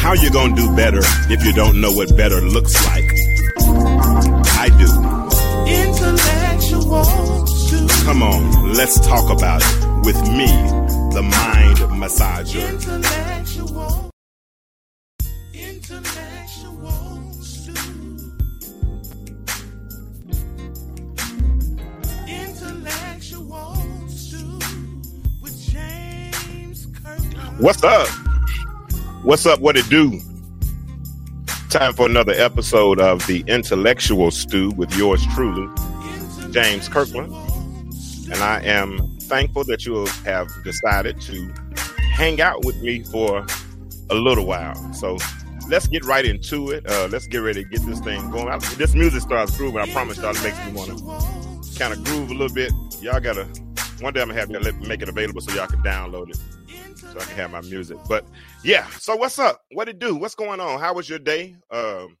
How you gonna do better if you don't know what better looks like? I do. Intellectual. Come on, let's talk about it with me, the mind massager. Intellectual. Intellectual stew. Intellectual stew with James Kirkland. What's up? What's up? What it do? Time for another episode of the Intellectual Stew with yours truly, James Kirkland. And I am thankful that you have decided to hang out with me for a little while. So let's get right into it. Uh, let's get ready to get this thing going. I, this music starts grooving. I promise y'all it makes me want to kind of groove a little bit. Y'all gotta, one day I'm gonna have to make it available so y'all can download it so I can have my music. But yeah, so what's up? What it do? What's going on? How was your day? Um,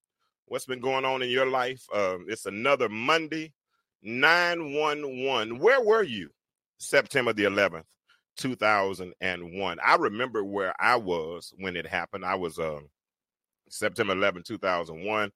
what's been going on in your life? Um, it's another Monday, 911. Where were you? September the 11th, 2001. I remember where I was when it happened. I was uh, September 11, 2001.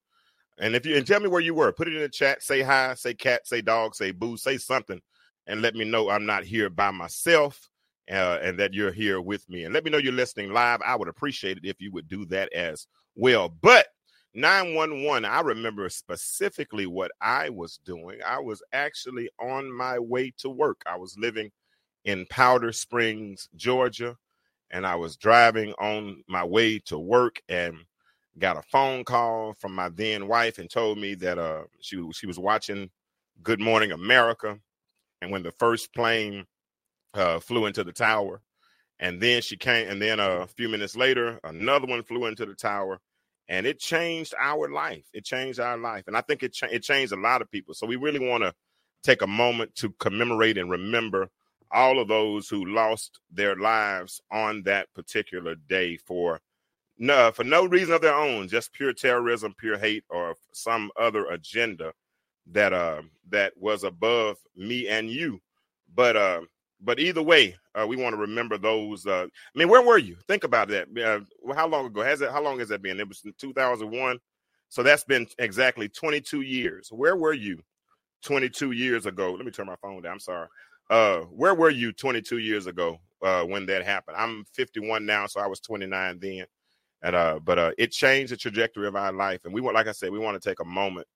And if you and tell me where you were, put it in the chat. Say hi, say cat, say dog, say boo, say something, and let me know I'm not here by myself uh, and that you're here with me. And let me know you're listening live. I would appreciate it if you would do that as well. But 911, I remember specifically what I was doing. I was actually on my way to work. I was living in Powder Springs, Georgia, and I was driving on my way to work and got a phone call from my then wife and told me that uh she she was watching Good Morning America and when the first plane uh, flew into the tower. And then she came, and then a few minutes later, another one flew into the tower, and it changed our life. It changed our life, and I think it cha- it changed a lot of people. So we really want to take a moment to commemorate and remember all of those who lost their lives on that particular day for no for no reason of their own, just pure terrorism, pure hate, or some other agenda that uh that was above me and you. But uh but either way, uh, we want to remember those. Uh, I mean, where were you? Think about that. Uh, how long ago has it? How long has that been? It was in 2001, so that's been exactly 22 years. Where were you 22 years ago? Let me turn my phone down. I'm sorry. Uh, where were you 22 years ago uh, when that happened? I'm 51 now, so I was 29 then. And uh, but it changed the trajectory of our life, and we want, like I said, we want to take a moment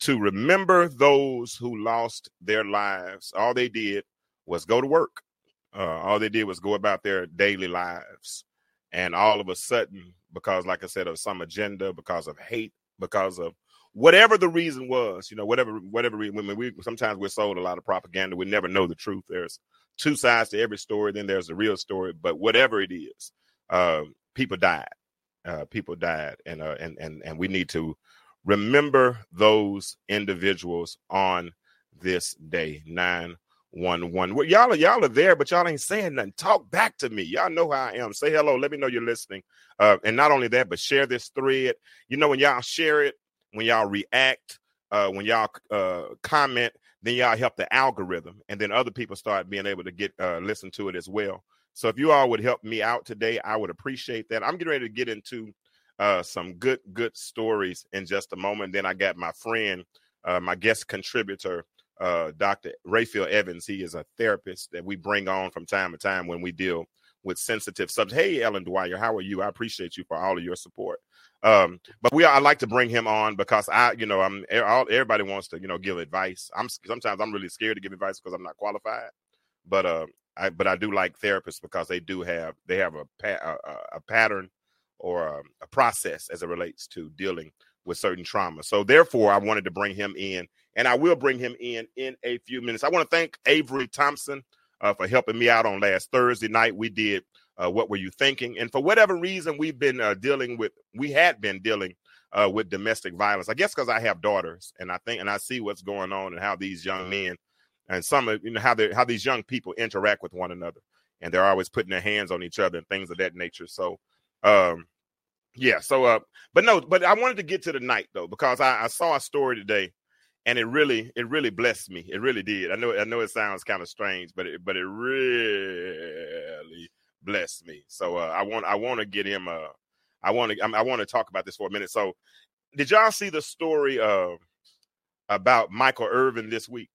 to remember those who lost their lives. All they did was go to work. Uh, all they did was go about their daily lives. And all of a sudden, because, like I said, of some agenda, because of hate, because of whatever the reason was, you know, whatever, whatever reason, when we sometimes we're sold a lot of propaganda, we never know the truth. There's two sides to every story, then there's the real story. But whatever it is, uh, people died. Uh, people died, and uh, and and and we need to remember those individuals on this day, nine one one. Well, y'all are y'all are there, but y'all ain't saying nothing. Talk back to me. Y'all know how I am. Say hello. Let me know you're listening. Uh, and not only that, but share this thread. You know, when y'all share it, when y'all react, uh, when y'all uh, comment, then y'all help the algorithm, and then other people start being able to get uh, listen to it as well. So if you all would help me out today, I would appreciate that. I'm getting ready to get into uh, some good good stories in just a moment. Then I got my friend, uh, my guest contributor uh, Dr. Rayfield Evans. He is a therapist that we bring on from time to time when we deal with sensitive subjects. Hey, Ellen Dwyer, how are you? I appreciate you for all of your support. Um, but we I like to bring him on because I, you know, I'm all, everybody wants to, you know, give advice. I'm sometimes I'm really scared to give advice because I'm not qualified. But uh, I but I do like therapists because they do have they have a a, a pattern or a, a process as it relates to dealing with certain trauma. So therefore, I wanted to bring him in, and I will bring him in in a few minutes. I want to thank Avery Thompson uh, for helping me out on last Thursday night. We did uh, what were you thinking? And for whatever reason, we've been uh, dealing with, we had been dealing uh, with domestic violence. I guess because I have daughters, and I think and I see what's going on and how these young men and some of you know how they how these young people interact with one another, and they're always putting their hands on each other and things of that nature. So, um, yeah. So, uh, but no, but I wanted to get to the night though because I, I saw a story today, and it really it really blessed me. It really did. I know I know it sounds kind of strange, but it but it really blessed me. So uh, I want I want to get him. Uh, I want to I want to talk about this for a minute. So, did y'all see the story uh, about Michael Irvin this week?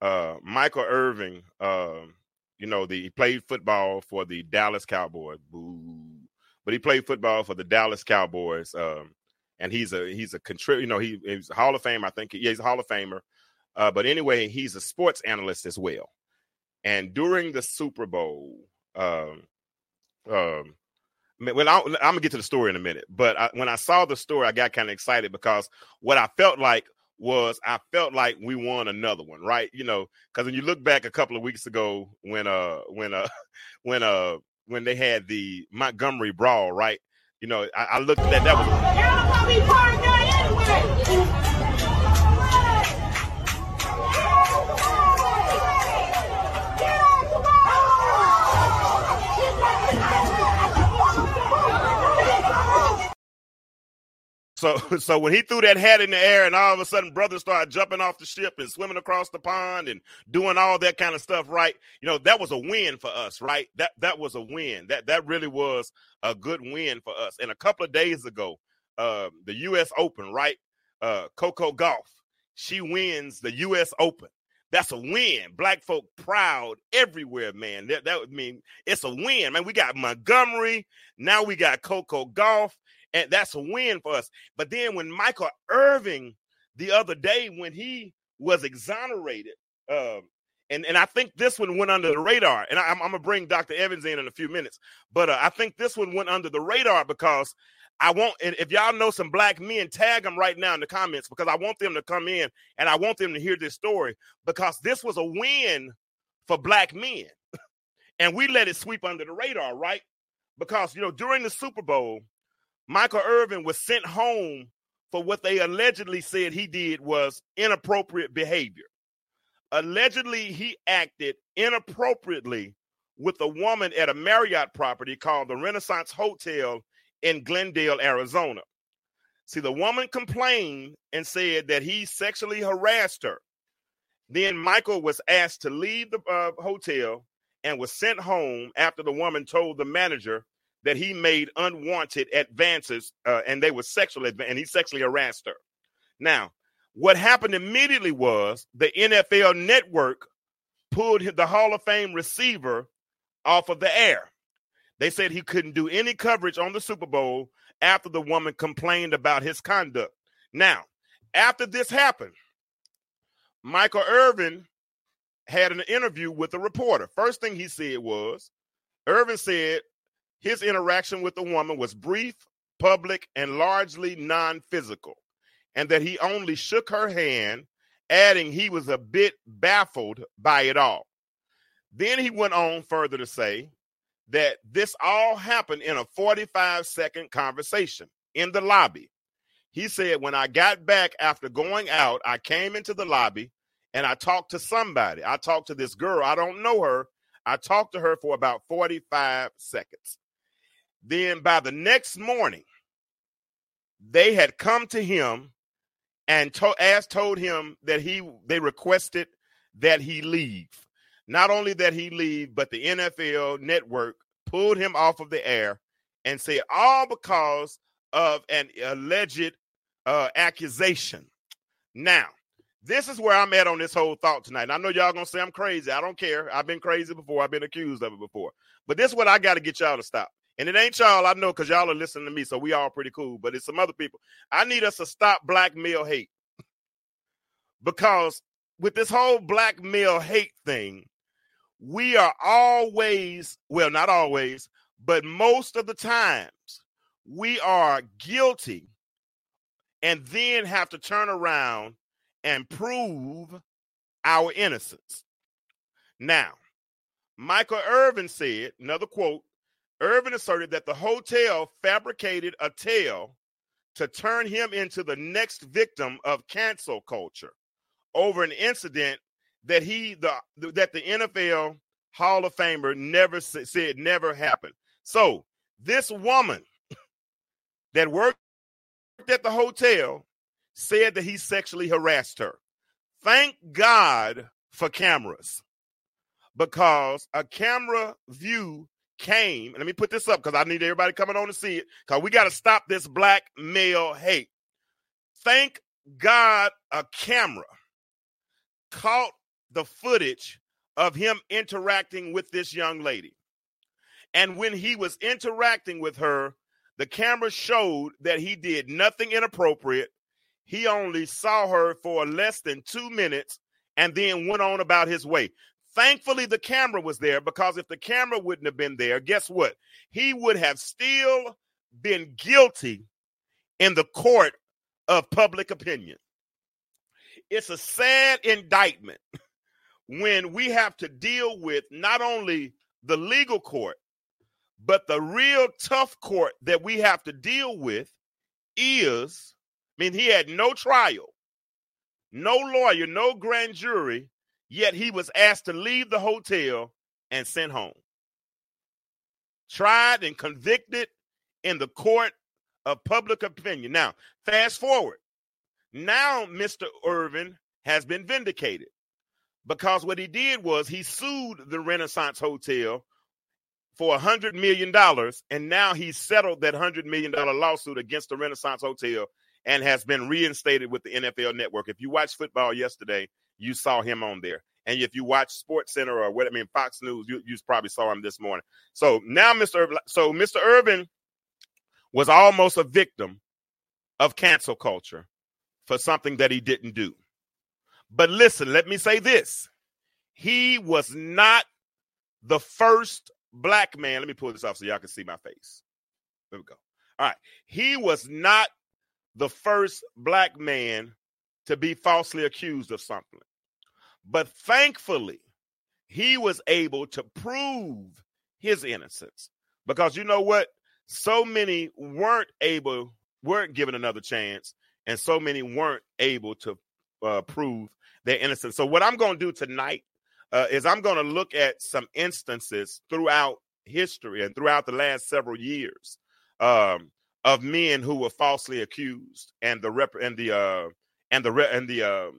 Uh, Michael Irvin, um, you know, the, he played football for the Dallas Cowboys. Boo. But he played football for the Dallas Cowboys. Um, and he's a he's a contrib- you know, he, he's a Hall of Fame. I think yeah, he's a Hall of Famer. Uh, but anyway, he's a sports analyst as well. And during the Super Bowl, um, um, when I, am gonna get to the story in a minute, but I, when I saw the story, I got kind of excited because what I felt like was I felt like we won another one, right? You know, because when you look back a couple of weeks ago when uh when uh when uh when they had the Montgomery brawl, right? You know, I, I looked at that. That was. So, so when he threw that hat in the air, and all of a sudden, brothers started jumping off the ship and swimming across the pond and doing all that kind of stuff, right? You know, that was a win for us, right? That that was a win. That that really was a good win for us. And a couple of days ago, uh, the U.S. Open, right? Uh, Coco Gauff. she wins the U.S. Open. That's a win. Black folk proud everywhere, man. That, that would mean it's a win, man. We got Montgomery. Now we got Coco Gauff. and that's a win for us. But then when Michael Irvin the other day, when he was exonerated, um, and and I think this one went under the radar. And I, am gonna bring Dr. Evans in in a few minutes, but uh, I think this one went under the radar because I want. If y'all know some black men, tag them right now in the comments because I want them to come in and I want them to hear this story because this was a win for black men, and we let it sweep under the radar, right? Because you know during the Super Bowl, Michael Irvin was sent home for what they allegedly said he did was inappropriate behavior. Allegedly, he acted inappropriately with a woman at a Marriott property called the Renaissance Hotel in Glendale, Arizona. See, the woman complained and said that he sexually harassed her. Then Michael was asked to leave the uh, hotel and was sent home after the woman told the manager that he made unwanted advances uh, and they were sexual adv- and he sexually harassed her. Now, what happened immediately was the NFL network pulled the Hall of Fame receiver off of the air. They said he couldn't do any coverage on the Super Bowl after the woman complained about his conduct. Now, after this happened, Michael Irvin had an interview with a reporter. First thing he said was, Irvin said, his interaction with the woman was brief, public, and largely non physical, and that he only shook her hand, adding he was a bit baffled by it all. Then he went on further to say that this all happened in a 45 second conversation in the lobby. He said, When I got back after going out, I came into the lobby and I talked to somebody. I talked to this girl. I don't know her. I talked to her for about 45 seconds. Then by the next morning, they had come to him and to, asked, told him that he they requested that he leave. Not only that he leave, but the NFL network pulled him off of the air and said all because of an alleged uh, accusation. Now, this is where I'm at on this whole thought tonight. And I know y'all gonna say I'm crazy. I don't care. I've been crazy before. I've been accused of it before. But this is what I got to get y'all to stop. And it ain't y'all, I know, because y'all are listening to me, so we all pretty cool. But it's some other people. I need us to stop black male hate. because with this whole black male hate thing, we are always, well, not always, but most of the times, we are guilty and then have to turn around and prove our innocence. Now, Michael Irvin said, another quote, Irvin asserted that the hotel fabricated a tale to turn him into the next victim of cancel culture over an incident that he the that the NFL Hall of Famer never said never happened. So this woman that worked at the hotel said that he sexually harassed her. Thank God for cameras because a camera view came. Let me put this up because I need everybody coming on to see it because we got to stop this black male hate. Thank God a camera caught the footage of him interacting with this young lady. And when he was interacting with her, the camera showed that he did nothing inappropriate. He only saw her for less than two minutes and then went on about his way. Thankfully, the camera was there because if the camera wouldn't have been there, guess what? He would have still been guilty in the court of public opinion. It's a sad indictment when we have to deal with not only the legal court, but the real tough court that we have to deal with is I mean, he had no trial, no lawyer, no grand jury, yet he was asked to leave the hotel and sent home. Tried and convicted in the court of public opinion. Now, fast forward. Now, Mr. Irvin has been vindicated because what he did was he sued the Renaissance Hotel for a hundred million dollars, and now he's settled that hundred million dollar lawsuit against the Renaissance Hotel and has been reinstated with the NFL Network. If you watched football yesterday, you saw him on there, and if you watch Sports Center or what I mean Fox News, you, you probably saw him this morning. So now, Mr. So Mr. Irvin was almost a victim of cancel culture for something that he didn't do. But listen, let me say this: he was not the first black man. Let me pull this off so y'all can see my face. There we go. All right. He was not the first black man to be falsely accused of something. But thankfully, he was able to prove his innocence. Because you know what? So many weren't able, weren't given another chance, and so many weren't able to uh, prove their innocence. So, what I'm going to do tonight uh, is I'm going to look at some instances throughout history and throughout the last several years um, of men who were falsely accused and the rep and the uh, and the re- and the uh,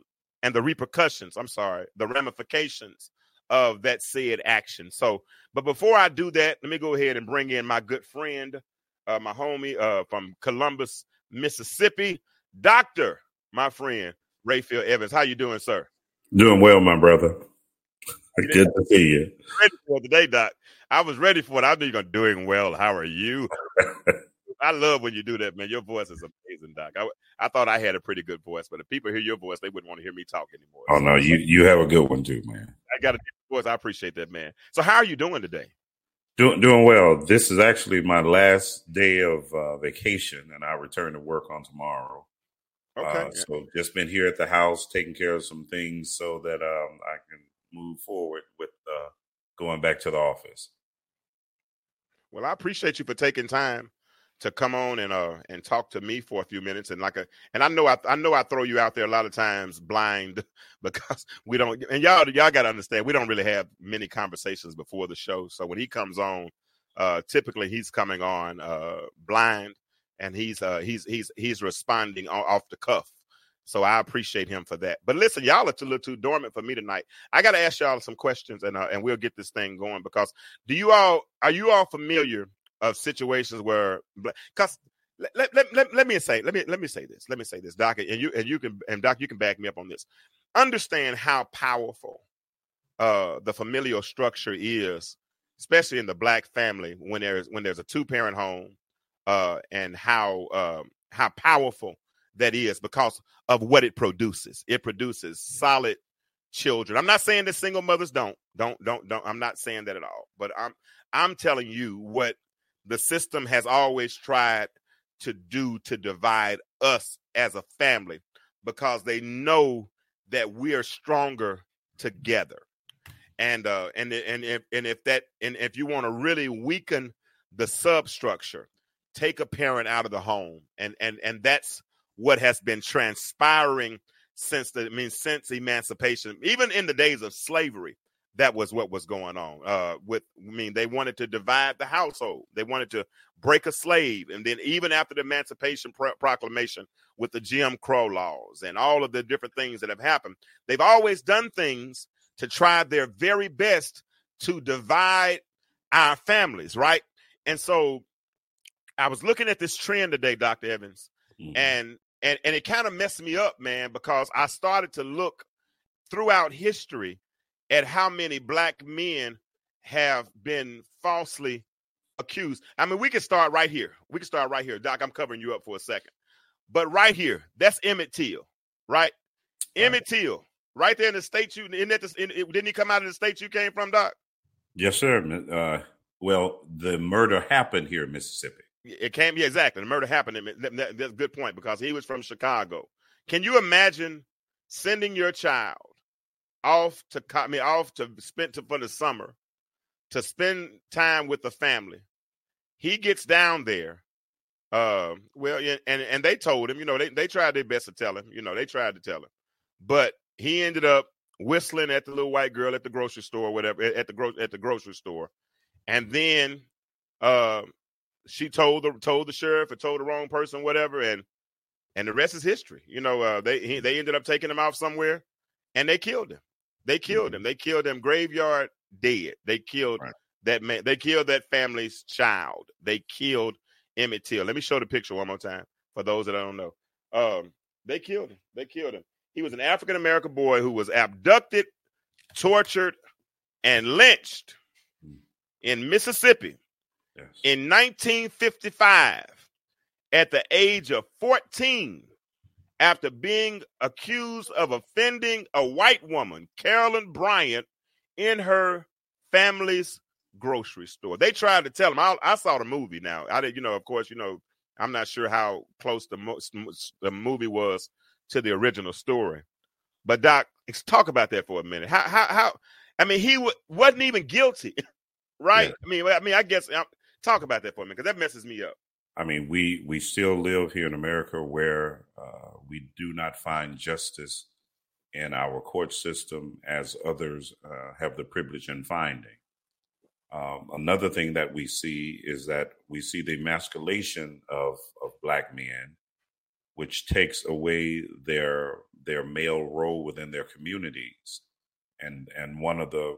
and the repercussions. I'm sorry, the ramifications of that said action. So, but before I do that, let me go ahead and bring in my good friend, uh, my homie uh, from Columbus, Mississippi, Doctor, my friend Rayfield Evans. How you doing, sir? Doing well, my brother. Good to see you. Ready for today, Doc. I was ready for it. I knew you're doing well. How are you? I love when you do that, man. Your voice is amazing, Doc. I, I thought I had a pretty good voice, but if people hear your voice, they wouldn't want to hear me talk anymore. Oh no, you you have a good one too, man. I got a voice. I appreciate that, man. So, how are you doing today? Doing doing well. This is actually my last day of uh, vacation, and I return to work on tomorrow. Okay. Uh, so just been here at the house taking care of some things so that um, I can move forward with uh, going back to the office. Well, I appreciate you for taking time to come on and uh and talk to me for a few minutes and like a and I know I I know I throw you out there a lot of times blind because we don't and y'all y'all got to understand we don't really have many conversations before the show so when he comes on uh typically he's coming on uh blind and he's uh he's he's he's responding off the cuff so I appreciate him for that. But listen, y'all are a little too dormant for me tonight. I got to ask y'all some questions, and uh, and we'll get this thing going. Because do you all are you all familiar of situations where because let, let, let, let, let me say let me let me say this let me say this doc and you and you can and doc you can back me up on this understand how powerful uh the familial structure is especially in the black family when there's when there's a two parent home uh and how um how powerful that is because of what it produces. It produces solid children. I'm not saying that single mothers don't don't don't don't i'm not saying that at all but i'm i'm telling you what the system has always tried to do to divide us as a family because they know that we are stronger together. And uh and and if and if that and if you want to really weaken the substructure take a parent out of the home, and and and that's what has been transpiring since the I mean since emancipation, even in the days of slavery. That was what was going on. Uh, with I mean, they wanted to divide the household. They wanted to break a slave, and then even after the Emancipation Pro- Proclamation, with the Jim Crow laws and all of the different things that have happened, they've always done things to try their very best to divide our families, right? And so I was looking at this trend today, Dr. Evans, Mhm. and and and it kind of messed me up, man, because I started to look throughout history at how many black men have been falsely accused. I mean, we can start right here. We can start right here. Doc, I'm covering you up for a second. But right here, that's Emmett Till, right? Emmett Till, right there in the state you in that in, didn't he come out of the state you came from, Doc? Yes, sir. Uh, well, the murder happened here in Mississippi. It came, yeah, exactly. The murder happened. in- that- that- That's a good point because he was from Chicago. Can you imagine sending your child off to, I mean, off to spend to, for the summer to spend time with the family? He gets down there. Um, well, and and they told him, you know, they they tried their best to tell him, you know, they tried to tell him, but he ended up whistling at the little white girl at the grocery store, or whatever, at the gro- at the grocery store, and then, um she told the told the sheriff or told the wrong person, whatever, and and the rest is history. You know, uh, they he, they ended up taking him out somewhere, and they killed him. They killed him. They killed him graveyard dead. They killed Right. that man. They killed that family's child. They killed Emmett Till. Let me show the picture one more time for those that I don't know. Um, they killed him. They killed him. He was an African American boy who was abducted, tortured, and lynched in Mississippi Yes. in 1955 at the age of 14 after being accused of offending a white woman, Carolyn Bryant, in her family's grocery store. They tried to tell him. I, I saw the movie now. I did, you know, of course, you know, I'm not sure how close the, mo- the movie was to the original story. But Doc, let's talk about that for a minute. How, how, how I mean, he w- wasn't even guilty, right? Yeah. I mean, I mean, I guess talk about that for minute because that messes me up. I mean, we we still live here in America where uh, we do not find justice in our court system as others uh, have the privilege in finding. Um, another thing that we see is that we see the emasculation of of black men, which takes away their their male role within their communities, and and one of the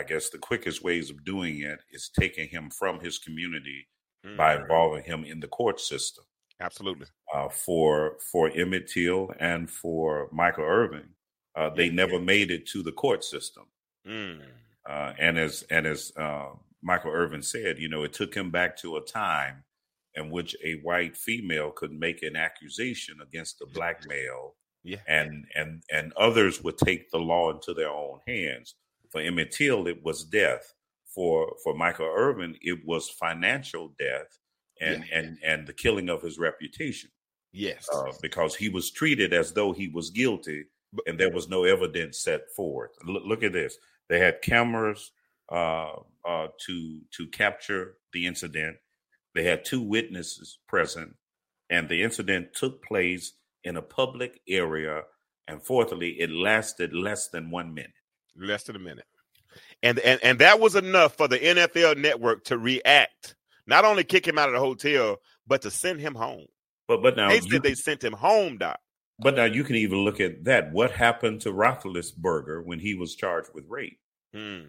I guess the quickest ways of doing it is taking him from his community by Mm, involving him in the court system. absolutely. Uh, for for Emmett Till and for Michael Irvin, uh, they Yeah, never yeah. made it to the court system. Mm, Uh, and as and as uh, Michael Irvin said, you know, it took him back to a time in which a white female could make an accusation against a black male, yeah. and and and others would take the law into their own hands. For Emmett Till, it was death. For for Michael Irvin, it was financial death and Yeah. and and the killing of his reputation Yes. uh, because he was treated as though he was guilty and there was no evidence set forth. Look, look at this. They had cameras uh, uh, to to capture the incident. They had two witnesses present, and the incident took place in a public area. And fourthly, it lasted less than one minute. Less than a minute. And and and that was enough for the NFL network to react. Not only kick him out of the hotel, but to send him home. But but now they said they sent him home, Doc. But now you can even look at that. What happened to Roethlisberger when he was charged with rape? Hmm.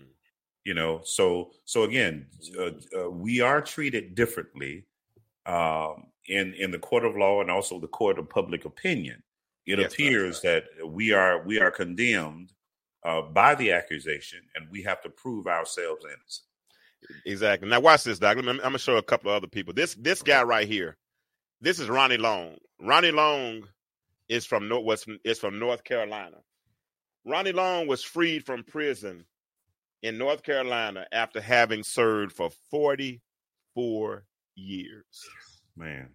You know, so so again, uh, uh, we are treated differently um, in in the court of law and also the court of public opinion. It Yes, appears that we are we are condemned uh, by the accusation, and we have to prove ourselves innocent. Exactly. Now watch this, Doc. I'm, gonna show a couple of other people. This this guy right here. This is Ronnie Long. Ronnie Long is from North was is from North Carolina. Ronnie Long was freed from prison in North Carolina after having served for 44 years. Man,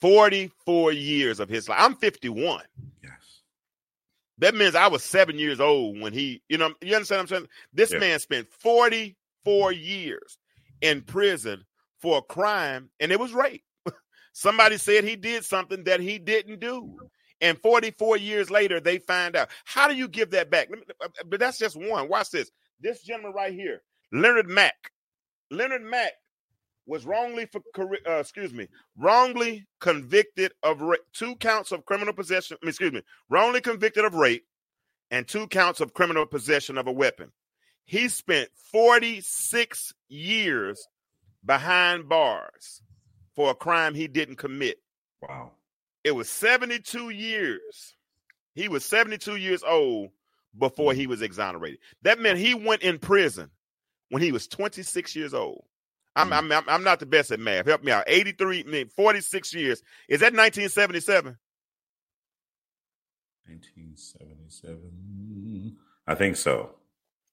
44 years of his life. I'm 51. yes, That means I was seven years old when he, you know, you understand what I'm saying? This Yeah. man spent 44 years in prison for a crime, and it was rape. Somebody said he did something that he didn't do. And 44 years later, they find out. How do you give that back? Me- uh, But that's just one. Watch this. This gentleman right here, Leonard Mack. Leonard Mack was wrongly for uh, excuse me, wrongly convicted of ra- two counts of criminal possession. Excuse me, wrongly convicted of rape and two counts of criminal possession of a weapon. He spent 46 years behind bars for a crime he didn't commit. Wow. It was 72 years. He was 72 years old before he was exonerated. That meant he went in prison when he was 26 years old. I'm, I'm, I'm, I'm not the best at math. Help me out. 83, I mean, 46 years. Is that 1977? 1977. I think so.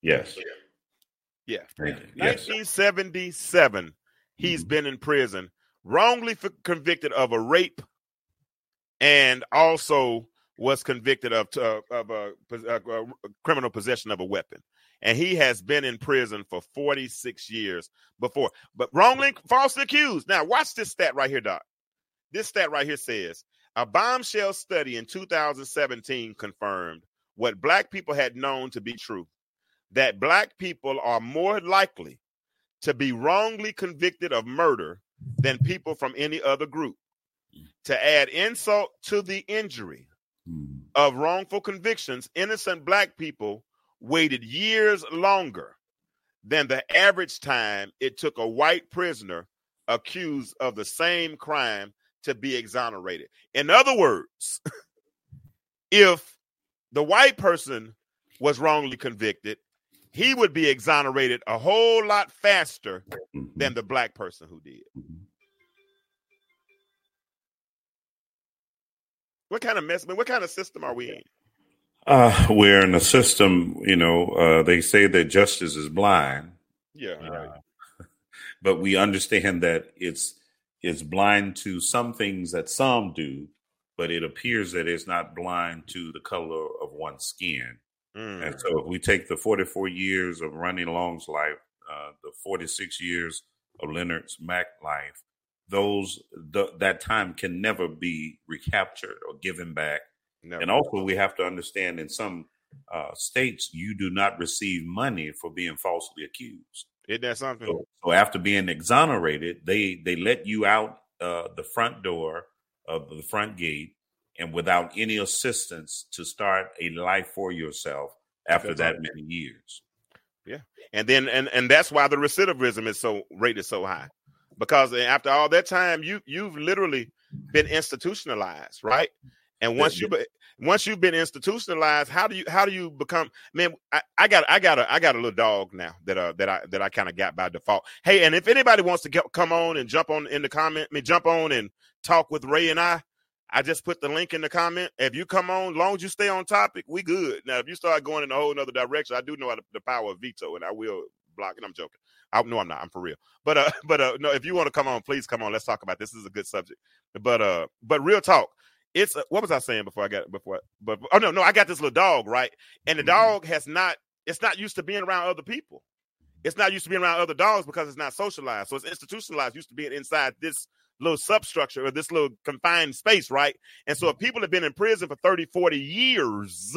Yes. Yeah. You. Yes. 1977. He's Mhm. been in prison, wrongly f- convicted of a rape, and also was convicted of uh, of a, pos- uh, uh, criminal possession of a weapon. And he has been in prison for 46 years before, but wrongly falsely accused. Now, watch this stat right here, Doc. This stat right here says a bombshell study in 2017 confirmed what black people had known to be true that black people are more likely to be wrongly convicted of murder than people from any other group. To add insult to the injury Mm. of wrongful convictions, innocent black people waited years longer than the average time it took a white prisoner accused of the same crime to be exonerated. In other words, if the white person was wrongly convicted, he would be exonerated a whole lot faster Mhm. than the black person who did. Mhm. What kind of mess? What kind of system are we in? Uh, we're in a system, you know, uh, they say that justice is blind, Yeah, right. uh, but we understand that it's it's blind to some things that some do, but it appears that it's not blind to the color of one's skin. Mm. And so, if we take the 44 years of Ronnie Long's life, uh, the 46 years of Leonard's Mack life, those th- that time can never be recaptured or given back. And also, we have to understand in some uh, states, you do not receive money for being falsely accused. Isn't that something? So, so after being exonerated, they they let you out uh, the front door of the front gate, and without any assistance to start a life for yourself after That's that all. many years. Yeah, and then and and that's why the recidivism is so rated so high because after all that time you you've literally been institutionalized right and once you once you've been institutionalized how do you how do you become man i, I got i got a i got a little dog now that uh that i that i kind of got by default hey and if anybody wants to get, come on and jump on in the comment I mean, jump on and talk with ray and i I just put the link in the comment. If you come on, long as you stay on topic, we good. Now, if you start going in a whole other direction, I do know how to- the power of veto, and I will block it. I'm joking. I no, I'm not. I'm for real. But uh, but uh, no, if you want to come on, please come on. Let's talk about this. This is a good subject. But uh, but real talk. It's uh, what was I saying before I got before? But oh no, no, I got this little dog right, and the Mhm. dog has not. It's not used to being around other people. It's not used to being around other dogs because it's not socialized. So it's institutionalized. Used to being inside this little substructure or this little confined space, right? And so if people have been in prison for 30, 40 years,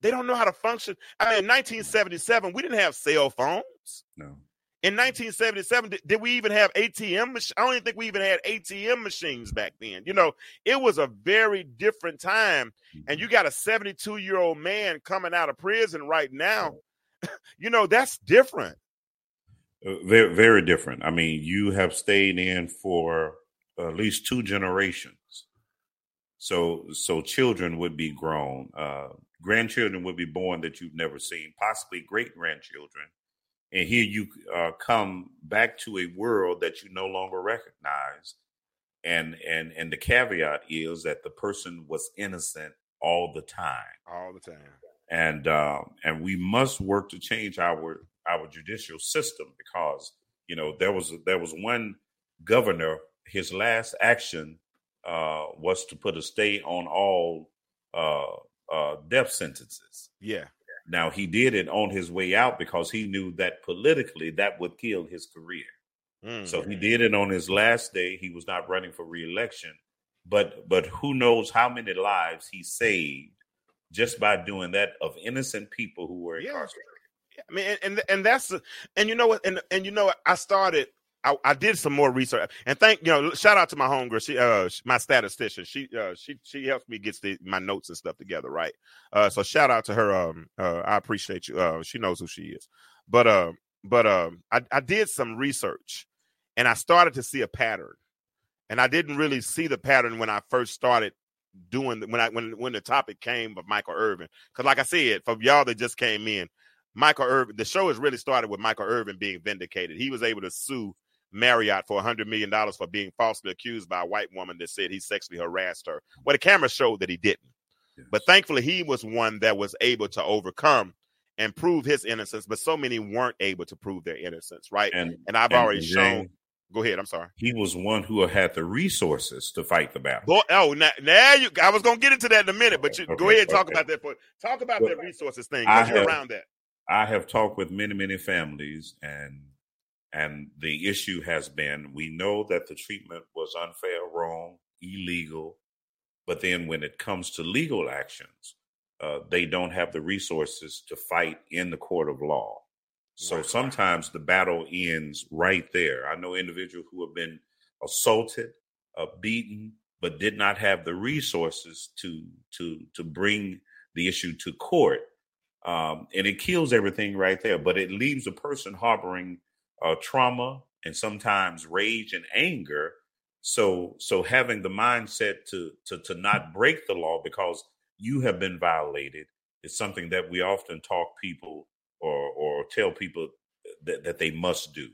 they don't know how to function. I mean, in 1977, we didn't have cell phones. No. In 1977, did, did we even have ATM? mach- I don't even think we even had ATM machines back then. You know, it was a very different time. And you got a 72 year old man coming out of prison right now. you know, that's different. Uh, very very different. I mean, you have stayed in for at least two generations. So so children would be grown, uh, grandchildren would be born that you've never seen, possibly great grandchildren, and here you uh, come back to a world that you no longer recognize. And and and the caveat is that the person was innocent all the time All the time. and um, and we must work to change our our judicial system because you know there was there was one governor his last action uh, was to put a stay on all uh, uh, death sentences. Yeah. Now he did it on his way out because he knew that politically that would kill his career. Mm. So he did it on his last day. He was not running for reelection, but but who knows how many lives he saved just by doing that of innocent people who were Yeah. incarcerated. I mean, and and, and that's and you know what, and and you know what, I started. I, I did some more research, and thank you know. Shout out to my homegirl. She, uh, my statistician. She, uh, she, she helps me get the, my notes and stuff together, right? Uh, so shout out to her. Um, uh, I appreciate you. Uh, she knows who she is. But, uh, but, um, I, I did some research, and I started to see a pattern, and I didn't really see the pattern when I first started doing the, when I when when the topic came of Michael Irvin. Because, like I said, for y'all that just came in, Michael Irvin, the show has really started with Michael Irvin being vindicated. He was able to sue Marriott for $100 million for being falsely accused by a white woman that said he sexually harassed her. Well, the camera showed that he didn't. But thankfully, he was one that was able to overcome and prove his innocence, but so many weren't able to prove their innocence, right? and And I've and already James, shown. Go ahead. I'm sorry. he was one who had the resources to fight the battle. Oh, now, now you. I was gonna get into that in a minute, but you, go ahead and talk okay. about that. For talk about Well, that resources thing I because you're have- around that. I have talked with many, many families, and and the issue has been we know that the treatment was unfair, wrong, illegal, but then when it comes to legal actions, uh, they don't have the resources to fight in the court of law. So Right. sometimes the battle ends right there. I know individuals who have been assaulted, uh, beaten, but did not have the resources to to to bring the issue to court um, and it kills everything right there. But it leaves a person harboring uh, trauma and sometimes rage and anger. So, so having the mindset to to to not break the law because you have been violated is something that we often talk people or or tell people that, that they must do.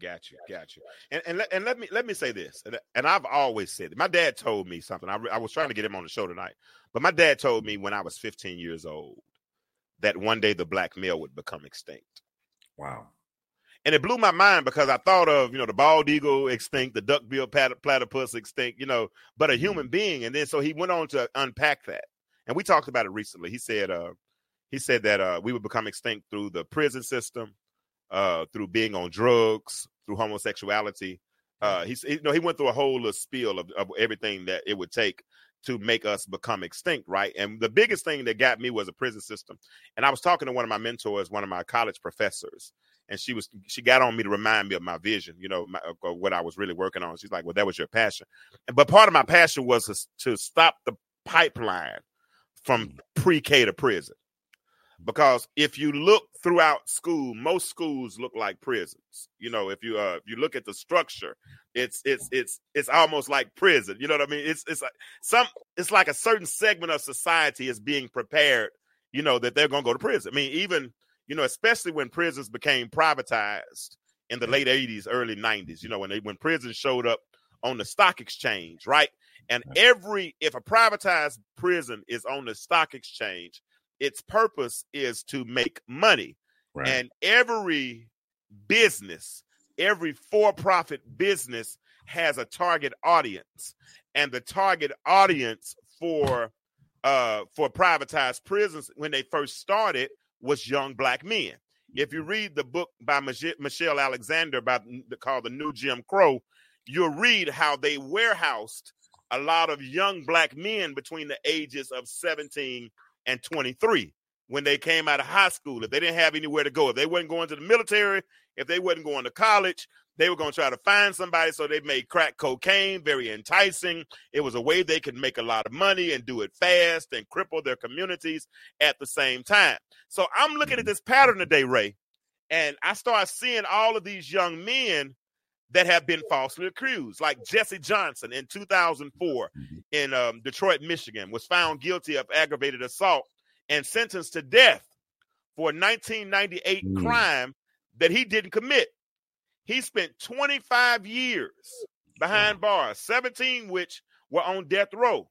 Got you, got you. And and let, and let me let me say this, and, and I've always said it. My dad told me something. I, re- I was trying to get him on the show tonight, but my dad told me when I was 15 years old that one day the black male would become extinct, Wow. And it blew my mind because I thought of you know the bald eagle extinct, the duck-billed plat- platypus extinct, you know, but a human being. And then so he went on to unpack that, and we talked about it recently. He said, uh, he said that uh, we would become extinct through the prison system, uh, through being on drugs, through homosexuality. Uh, he, s- you know, he went through a whole little spiel of, of everything that it would take to make us become extinct, right? And the biggest thing that got me was a prison system. And I was talking to one of my mentors, one of my college professors, and she was she got on me to remind me of my vision, you know, my, of what I was really working on. She's like, "Well, that was your passion," but part of my passion was to, to stop the pipeline from pre-K to prison. Because if you look throughout school, most schools look like prisons. You know, if you uh if you look at the structure, it's it's it's it's almost like prison. You know what I mean? It's it's like some it's like a certain segment of society is being prepared, you know, that they're gonna go to prison. I mean, even you know, especially when prisons became privatized in the late 80s, early 90s, you know, when they when prisons showed up on the stock exchange, right? And every if a privatized prison is on the stock exchange, its purpose is to make money. Right. And every business, every for-profit business has a target audience. And the target audience for uh for privatized prisons when they first started was young black men. If you mm-hmm. read the book by Michelle Alexander about called The New Jim Crow, you'll read how they warehoused a lot of young black men between the ages of 17 and 23 when they came out of high school. If they didn't have anywhere to go, if they wasn't going to the military, if they wasn't going to college, they were going to try to find somebody. So they made crack cocaine very enticing. It was a way they could make a lot of money and do it fast and cripple their communities at the same time. So I'm looking at this pattern today, Ray, and I start seeing all of these young men that have been falsely accused, like Jesse Johnson in 2004 Mhm. in um, Detroit, Michigan, was found guilty of aggravated assault and sentenced to death for a 1998 Mm. crime that he didn't commit. He spent 25 years behind bars, 17 which were on death row.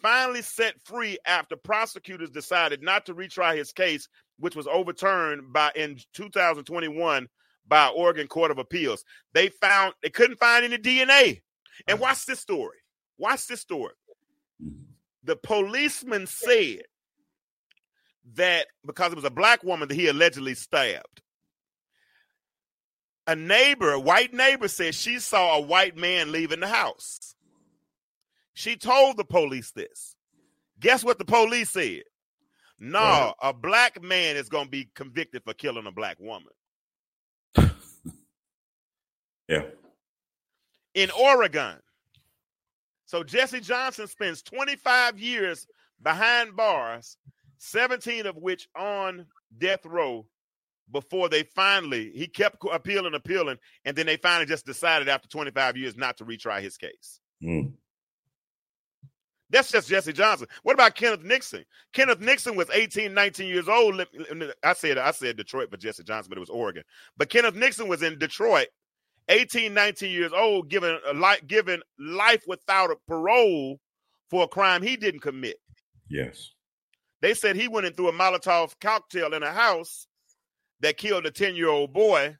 Finally set free after prosecutors decided not to retry his case, which was overturned by in 2021 by Oregon Court of Appeals. They found they couldn't find any DNA. And watch this story. Watch this story. Mhm. The policeman said that because it was a black woman that he allegedly stabbed. a neighbor, a white neighbor, said she saw a white man leaving the house. She told the police this. Guess what the police said? No, a black man is going to be convicted for killing a black woman. Yeah. in Oregon. So Jesse Johnson spends 25 years behind bars, 17 of which on death row before they finally he kept appealing appealing and then they finally just decided after 25 years not to retry his case. Mm. That's just Jesse Johnson. What about Kenneth Nixon? Kenneth Nixon was 18, 19 years old. I said I said Detroit for Jesse Johnson, but it was Oregon. But Kenneth Nixon was in Detroit, 18, 19 years old, given a life given life without a parole for a crime he didn't commit. Yes. They said he went and threw a Molotov cocktail in a house that killed a 10-year-old boy.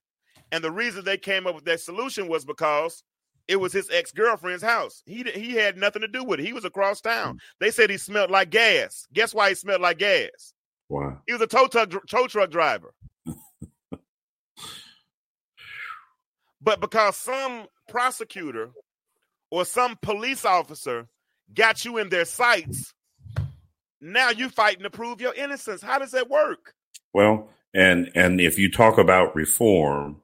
And the reason they came up with that solution was because it was his ex-girlfriend's house. He he had nothing to do with it. He was across town. They said he smelled like gas. Guess why he smelled like gas? Wow. He was a tow truck, tow truck driver. but because some prosecutor or some police officer got you in their sights, now you're fighting to prove your innocence. How does that work? Well, and and if you talk about reform,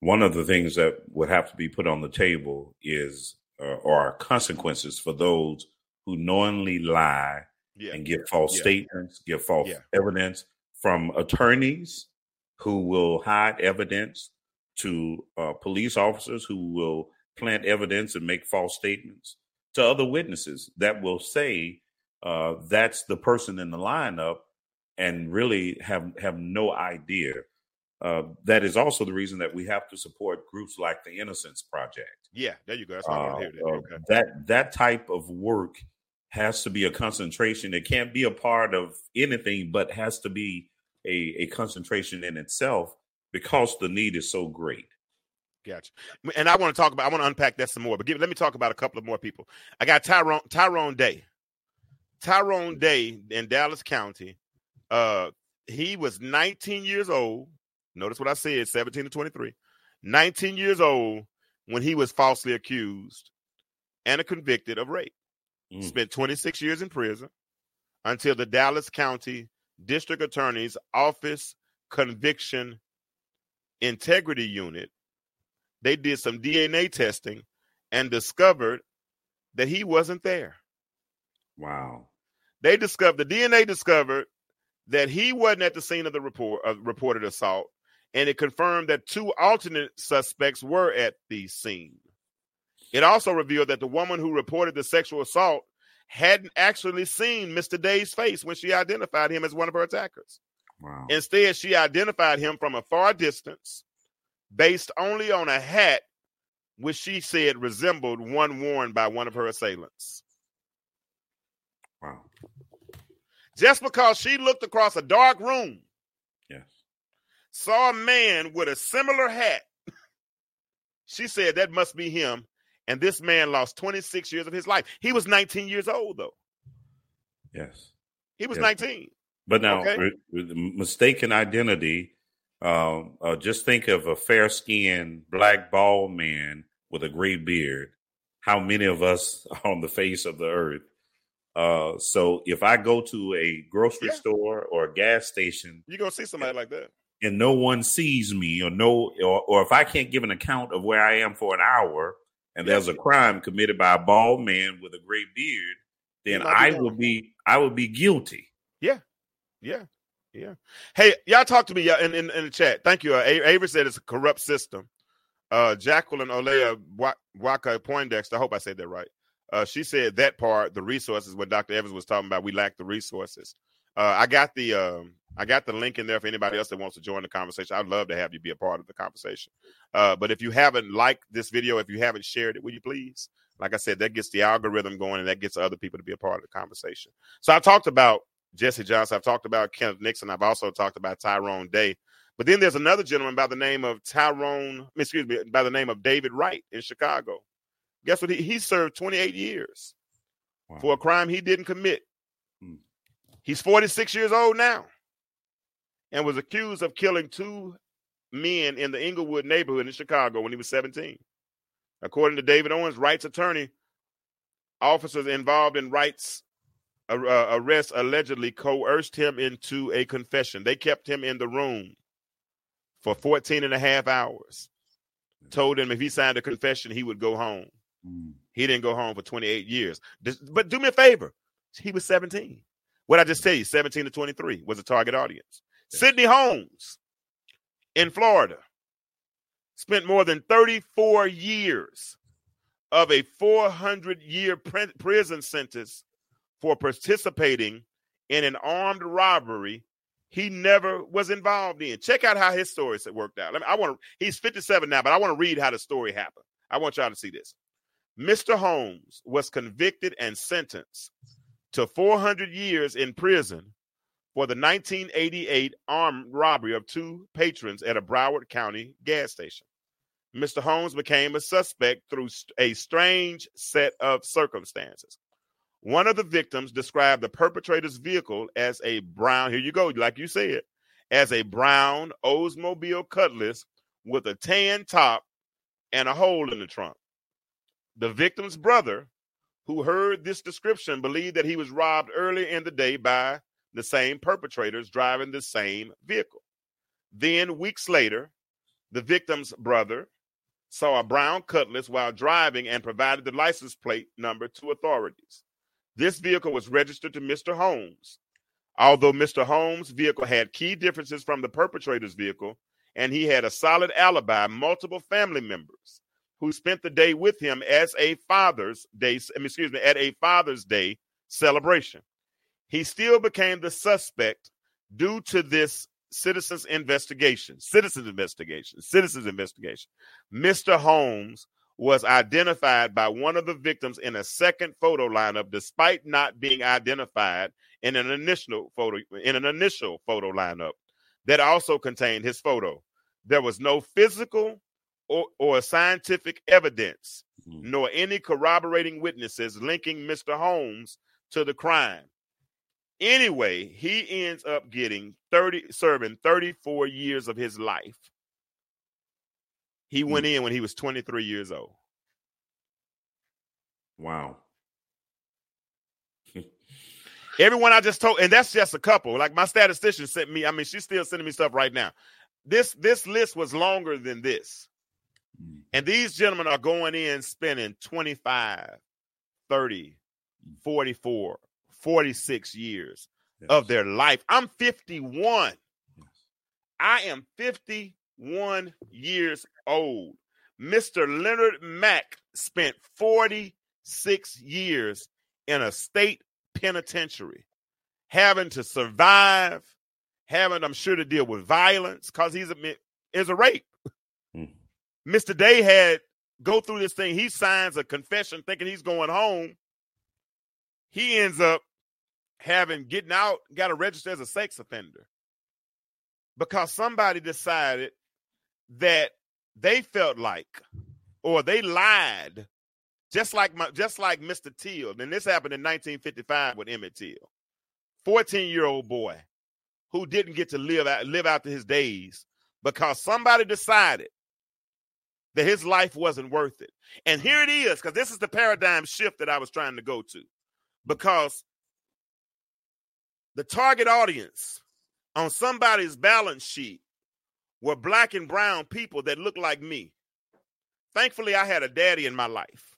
one of the things that would have to be put on the table is uh, are consequences for those who knowingly lie Yeah. and give false Yeah. statements, give false Yeah. evidence from attorneys who will hide evidence to uh, police officers who will plant evidence and make false statements to other witnesses that will say uh, that's the person in the lineup and really have have no idea. Uh, that is also the reason that we have to support groups like the Innocence Project Yeah, there you go. That's what I uh, want to hear. uh, Okay. that that type of work has to be a concentration. It can't be a part of anything, but has to be a, a concentration in itself because the need is so great. Gotcha. And I want to talk about. I want to unpack that some more. But give, let me talk about a couple of more people. I got Tyrone Tyrone Day. Tyrone Day in Dallas County. Uh, he was 19 years old. Notice what I said: 17 to 23. 19 years old when he was falsely accused and convicted of rape. Mm. Spent 26 years in prison until the Dallas County District Attorney's Office Conviction Integrity Unit they did some DNA testing and discovered that he wasn't there. Wow. They discovered the DNA discovered that he wasn't at the scene of the report of reported assault, and it confirmed that two alternate suspects were at the scene. It also revealed that the woman who reported the sexual assault hadn't actually seen Mr. Day's face when she identified him as one of her attackers. Wow. Instead, she identified him from a far distance based only on a hat which she said resembled one worn by one of her assailants. Wow. Just because she looked across a dark room, Yes. saw a man with a similar hat, she said that must be him. And this man lost 26 years of his life. He was 19 years old, though. Yes. He was Yeah. 19. But now, Okay. mistaken identity. Um, uh, just think of a fair-skinned black bald man with a gray beard. How many of us on the face of the earth? Uh, so if I go to a grocery Yeah. store or a gas station You're going to see somebody like that. and no one sees me, or no, or, or if I can't give an account of where I am for an hour, and Yeah. there's a crime committed by a bald man with a gray beard, then I will be I will be guilty. Yeah, yeah. Yeah. Hey, y'all talk to me in, in, in the chat. Thank you. Uh, Avery said it's a corrupt system. Uh, Jacqueline Olea Waka Poindexter, I hope I said that right. Uh, she said that part, the resources, what Dr. Evans was talking about, we lack the resources. Uh, I got the um, I got the link in there for anybody else that wants to join the conversation. I'd love to have you be a part of the conversation. Uh, but if you haven't liked this video, if you haven't shared it, will you please? Like I said, that gets the algorithm going and that gets other people to be a part of the conversation. So I talked about Jesse Johnson. I've talked about Kenneth Nixon. I've also talked about Tyrone Day. But then there's another gentleman by the name of Tyrone, excuse me, by the name of David Wright in Chicago. Guess what? He, he served 28 years Wow. for a crime he didn't commit. Hmm. He's 46 years old now and was accused of killing two men in the Englewood neighborhood in Chicago when he was 17. According to David Owens, Wright's attorney, officers involved in Wright's uh, arrest allegedly coerced him into a confession. They kept him in the room for 14 and a half hours. Told him if he signed a confession, he would go home. Mm. He didn't go home for 28 years. But do me a favor. He was 17. What I just tell you, 17 to 23 was the target audience. Sidney Holmes in Florida spent more than 34 years of a 400 year prison sentence for participating in an armed robbery he never was involved in. Check out how his story worked out. I want to, he's 57 now, but I want to read how the story happened. I want y'all to see this. Mr. Holmes was convicted and sentenced to 400 years in prison for the 1988 armed robbery of two patrons at a Broward County gas station. Mr. Holmes became a suspect through a strange set of circumstances. One of the victims described the perpetrator's vehicle as a brown, here you go, like you said, as a brown Oldsmobile Cutlass with a tan top and a hole in the trunk. The victim's brother, who heard this description, believed that he was robbed earlier in the day by the same perpetrators driving the same vehicle. Then, weeks later, the victim's brother saw a brown Cutlass while driving and provided the license plate number to authorities. This vehicle was registered to Mr. Holmes. Although Mr. Holmes' vehicle had key differences from the perpetrator's vehicle, and he had a solid alibi, multiple family members who spent the day with him as a Father's Day, excuse me, at a Father's Day celebration. He still became the suspect due to this citizens investigation, citizens investigation, citizens investigation. Mr. Holmes was identified by one of the victims in a second photo lineup, despite not being identified in an initial photo in an initial photo lineup that also contained his photo. There was no physical or, or scientific evidence, Mm. nor any corroborating witnesses linking Mr. Holmes to the crime. Anyway, he ends up getting 30 serving 34 years of his life. He went in when he was 23 years old. Wow. Everyone I just told, and that's just a couple. Like my statistician sent me, I mean, she's still sending me stuff right now. This this list was longer than this. Mm. And these gentlemen are going in spending 25, 30, 44, 46 years Yes. of their life. I'm 51. Yes. I am 51 years old. Mr. Leonard Mack spent 46 years in a state penitentiary, having to survive, having, I'm sure, to deal with violence because he's a is a rape. Mr. Day had go through this thing. He signs a confession thinking he's going home. He ends up having getting out, got to register as a sex offender because somebody decided that they felt like or they lied just like my just like Mr. Till. And this happened in 1955 with Emmett Till. 14-year-old boy who didn't get to live out live out his days because somebody decided that his life wasn't worth it. And here it is, because this is the paradigm shift that I was trying to go to. Because the target audience on somebody's balance sheet were black and brown people that looked like me. Thankfully, I had a daddy in my life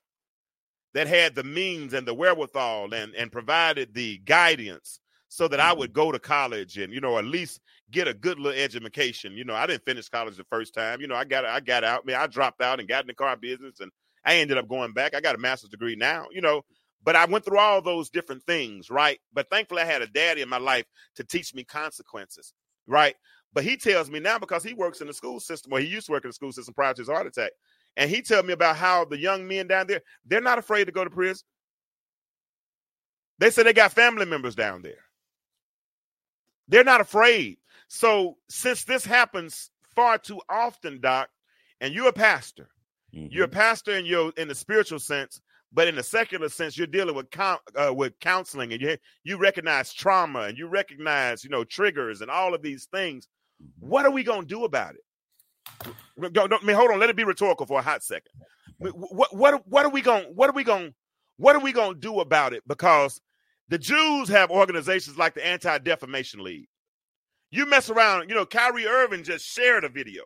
that had the means and the wherewithal and, and provided the guidance so that I mm-hmm. would go to college and, you know, at least get a good little education. You know, I didn't finish college the first time. You know, I got I got out. I mean, I dropped out and got in the car business and I ended up going back. I got a master's degree now, you know, but I went through all those different things, right? But thankfully I had a daddy in my life to teach me consequences, right? But he tells me now because he works in the school system, or he used to work in the school system prior to his heart attack. And he tells me about how the young men down there, they're not afraid to go to prison. They say they got family members down there. They're not afraid. So since this happens far too often, Doc, and you're a pastor, Mhm. you're a pastor in your in the spiritual sense, but in the secular sense, you're dealing with coun uh, with counseling, and you you recognize trauma, and you recognize you know triggers and all of these things. What are we gonna do about it? Don't, don't, I mean, hold on. Let it be rhetorical for a hot second. What what what are we going? What are we going? What are we going to do about it? Because the Jews have organizations like the Anti Defamation League. You mess around, you know, Kyrie Irving just shared a video,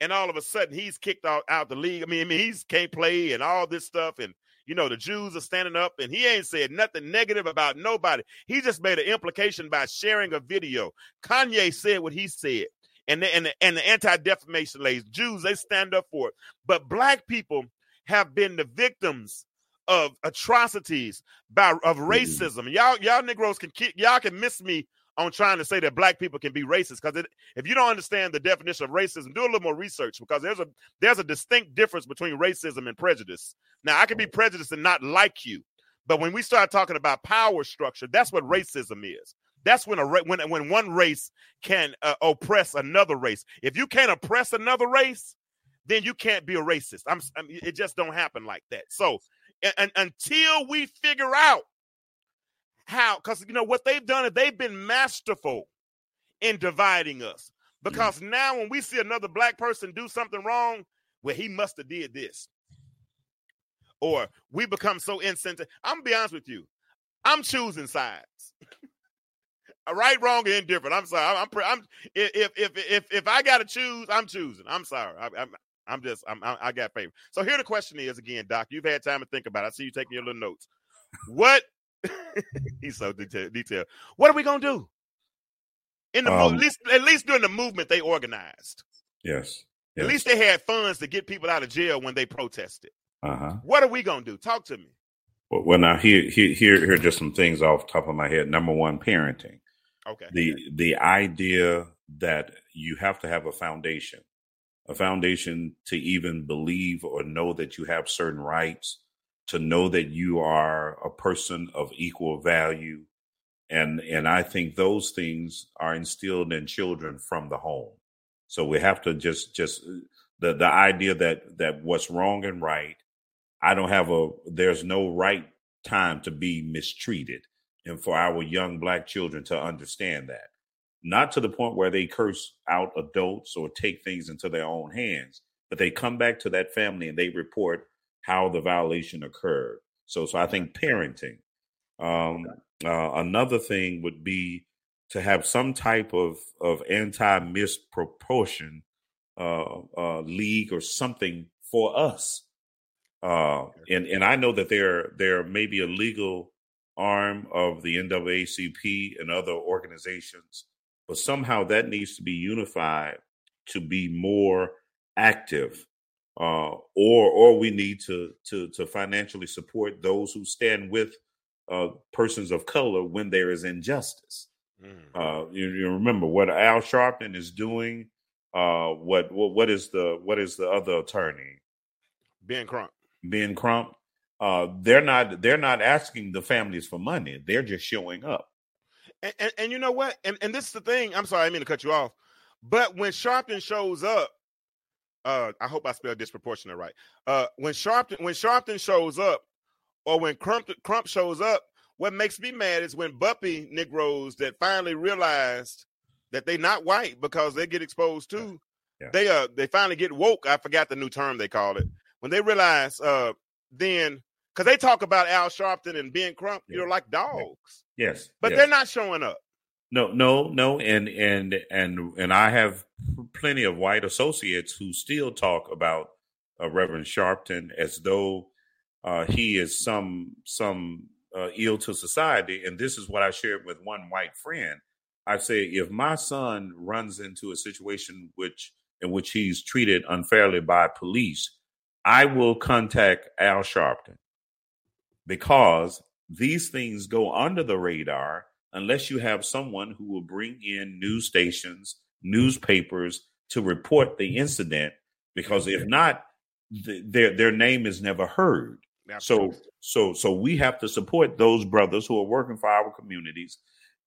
and all of a sudden he's kicked out, out the league. I mean, I mean, he's can't play and all this stuff, and you know, the Jews are standing up, and he ain't said nothing negative about nobody. He just made an implication by sharing a video. Kanye said what he said and the, and the, and the anti-defamation league, Jews they stand up for it, but black people have been the victims of atrocities by of mm-hmm. racism. Mm-hmm. Y'all y'all Negroes can y'all can miss me on trying to say that black people can be racist because if you don't understand the definition of racism, do a little more research because there's a there's a distinct difference between racism and prejudice. Now I can be prejudiced and not like you, but when we start talking about power structure, that's what racism is. That's when a when when one race can uh, oppress another race. If you can't oppress another race, then you can't be a racist. I'm, I mean, it just don't happen like that. So, and, until we figure out how, because you know what they've done is they've been masterful in dividing us. Because mm. now when we see another black person do something wrong, well, he must have did this, or we become so insensitive. I'm gonna be honest with you. I'm choosing sides. right, wrong, and indifferent. I'm sorry. I'm, I'm, I'm if if if if I got to choose, I'm choosing. I'm sorry. I, I'm I'm just I'm, I got favor. So here the question is again, Doc. You've had time to think about. it. I see you taking your little notes. What? He's so detailed. Detailed. What are we gonna do? In the um, at least at least during the movement they organized. Yes. yes. At least they had funds to get people out of jail when they protested. Uh-huh. What are we gonna do? Talk to me. Well, well now here, here, here, here are just some things off the top of my head. Number one, parenting. Okay. The the idea that you have to have a foundation, a foundation to even believe or know that you have certain rights, to know that you are a person of equal value, and and I think those things are instilled in children from the home. So we have to just just the the idea that that what's wrong and right. I don't have a there's no right time to be mistreated and for our young black children to understand that. Not to the point where they curse out adults or take things into their own hands, but they come back to that family and they report how the violation occurred. So, so I think parenting. Um, uh, another thing would be to have some type of of anti misproportion uh, uh, league or something for us. Uh, and and I know that there there may be a legal arm of the NAACP and other organizations, but somehow that needs to be unified to be more active. Uh, or or we need to to to financially support those who stand with uh, persons of color when there is injustice. Mm. Uh, you, you, remember what Al Sharpton is doing. Uh, what, what what is the what is the other attorney? Ben Crump. Ben Crump uh, they're not they're not asking the families for money. They're just showing up. And, and, and you know what? And, and this is the thing. I'm sorry, I mean to cut you off. But when Sharpton shows up, uh, I hope I spelled disproportionate right. Uh, when Sharpton when Sharpton shows up, or when Crump Crump shows up, what makes me mad is when Buppy Negroes that finally realized that they not white because they get exposed to. Yeah. They uh they finally get woke. I forgot the new term they called it. When they realize uh then because they talk about Al Sharpton and Ben Crump, you know, like dogs. Yes, but yes. they're not showing up. No, no, no, and and and and I have plenty of white associates who still talk about uh, Reverend Sharpton as though uh, he is some some uh, ill to society. And this is what I shared with one white friend. I say, if my son runs into a situation which in which he's treated unfairly by police, I will contact Al Sharpton because these things go under the radar unless you have someone who will bring in news stations, newspapers to report the incident. Because if not, th- their their name is never heard. So so so we have to support those brothers who are working for our communities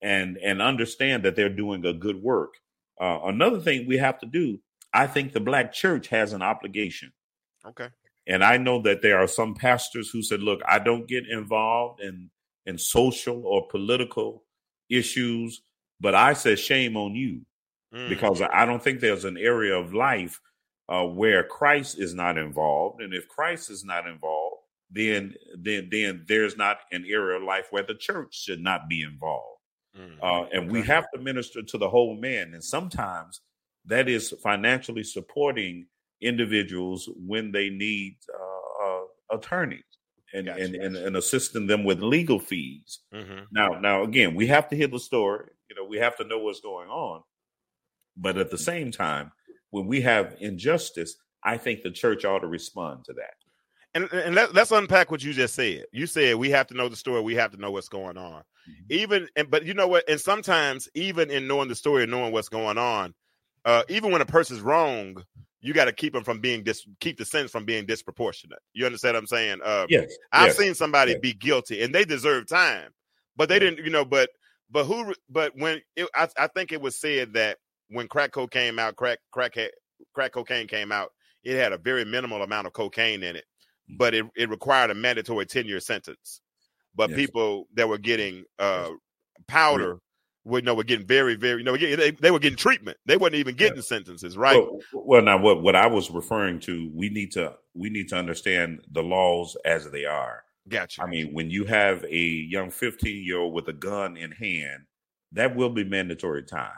and and understand that they're doing a good work. Uh, another thing we have to do, I think the black church has an obligation Okay. And I know that there are some pastors who said, look, I don't get involved in in social or political issues, but I said shame on you Mm. because I don't think there's an area of life uh, where Christ is not involved, and if Christ is not involved, then then then there's not an area of life where the church should not be involved. Mm. Uh, and we have to minister to the whole man, and sometimes that is financially supporting individuals when they need uh, uh, attorneys and, Gotcha, and, and gotcha. and assisting them with legal fees. Mhm. Now, now again, we have to hear the story. You know, we have to know what's going on. But at the same time, when we have injustice, I think the church ought to respond to that. And, and let, let's unpack what you just said. You said we have to know the story. We have to know what's going on. Mhm. Even and but you know what? And sometimes even in knowing the story and knowing what's going on, uh, even when a person's wrong, you got to keep them from being dis keep the sentence from being disproportionate. You understand what I'm saying? Uh, Yes, I've yes. seen somebody yes. be guilty and they deserve time, but they didn't. You know, but but who? But when it, I I think it was said that when crack cocaine came out, crack crack crack cocaine came out, it had a very minimal amount of cocaine in it, but it, it required a mandatory ten year sentence. But Yes. people that were getting uh powder would know were getting very very you know they, they were getting treatment. They weren't even getting sentences, right? Well, well, now what what I was referring to, we need to we need to understand the laws as they are. gotcha. I mean, when you have a young 15 year old with a gun in hand, that will be mandatory time.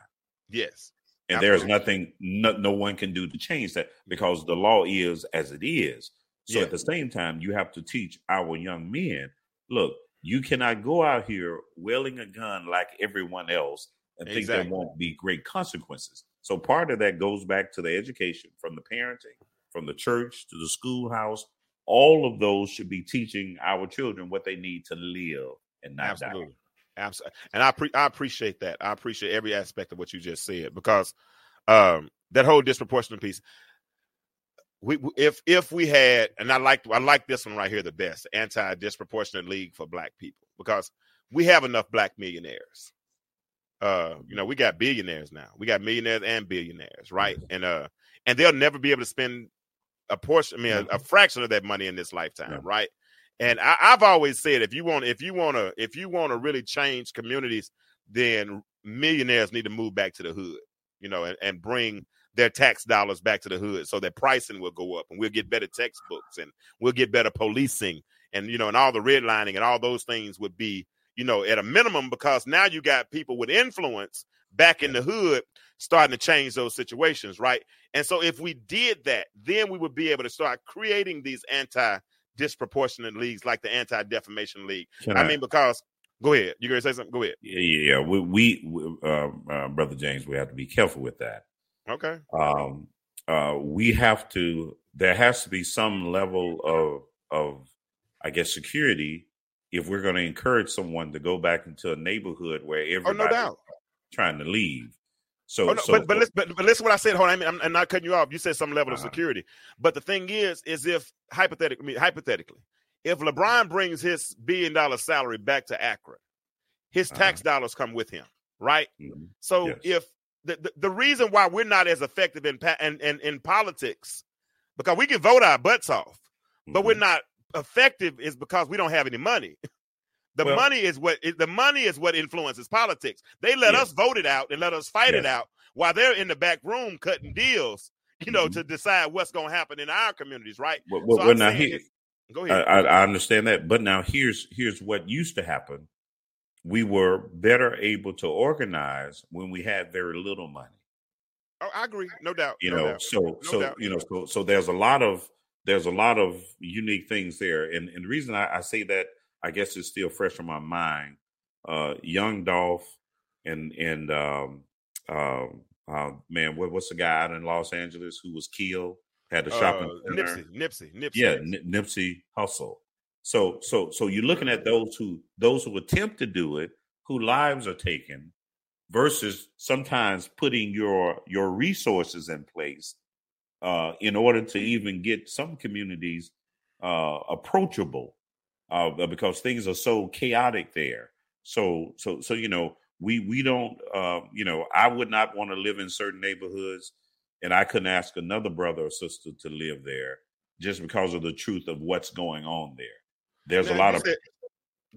yes, And there's nothing no, no one can do to change that because the law is as it is. So Yeah. at the same time, you have to teach our young men look, you cannot go out here wielding a gun like everyone else and think Exactly. there won't be great consequences. So part of that goes back to the education from the parenting, from the church to the schoolhouse. All of those should be teaching our children what they need to live and not die. Absolutely. Absolutely. And I pre- I appreciate that. I appreciate every aspect of what you just said because um that whole disproportionate piece we if if we had and I like I like this one right here the best anti disproportionate league for black people because we have enough black millionaires. Uh you know we got billionaires now. We got millionaires and billionaires, right? And uh and they'll never be able to spend a portion I mean a, a fraction of that money in this lifetime, Yeah. right? And I, I've always said if you want if you want to if you want to really change communities, then millionaires need to move back to the hood, you know, and, and bring their tax dollars back to the hood so that pricing will go up and we'll get better textbooks and we'll get better policing and you know and all the redlining and all those things would be you know at a minimum because now you got people with influence back in the hood starting to change those situations right? And so if we did that then we would be able to start creating these anti disproportionate leagues like the anti defamation league. Can i mean because go ahead. You gonna say something? Go ahead. Yeah, yeah, yeah. We, we, we uh, uh, brother James, we have to be careful with that. Okay um, uh, we have to there has to be some level of of i guess security if we're going to encourage someone to go back into a neighborhood where oh everybody's no doubt trying to leave so, Oh, no, so but but listen, but, but listen what I said. Hold on, I mean, I'm, I'm not cutting you off. You said some level of Uh-huh. security, but the thing is, is if hypothetically, I mean, hypothetically, if LeBron brings his billion dollar salary back to Akron, his tax dollars come with him, right? Mhm. So Yes. if the, the the reason why we're not as effective in in, in in politics, because we can vote our butts off, but we're Mhm. not effective, is because we don't have any money. The Well- money is what the money is what influences politics. They let Yes. us vote it out and let us fight it out while they're in the back room cutting deals, you know, Mhm. to decide what's going to happen in our communities, right? Well, So well, I'm well, now here, Go I, ahead. I, I understand that, but now here's here's what used to happen. We were better able to organize when we had very little money. oh, I agree, no doubt. you no know doubt. so No so doubt. you know so so there's a lot of there's a lot of unique things there and and the reason I, I say that i guess is still fresh on my mind uh young dolph and and um um uh, man what, what's the guy out in los angeles who was killed had shopping Uh, Nipsey, Nipsey, Nipsey. yeah N- nipsey Hussle so so so you're looking at those who those who attempt to do it who lives are taken versus sometimes putting your your resources in place uh, in order to even get some communities uh, approachable uh, because things are so chaotic there. So so so you know we we don't uh, you know I would not want to live in certain neighborhoods, and I couldn't ask another brother or sister to live there just because of the truth of what's going on there. There's a lot of said-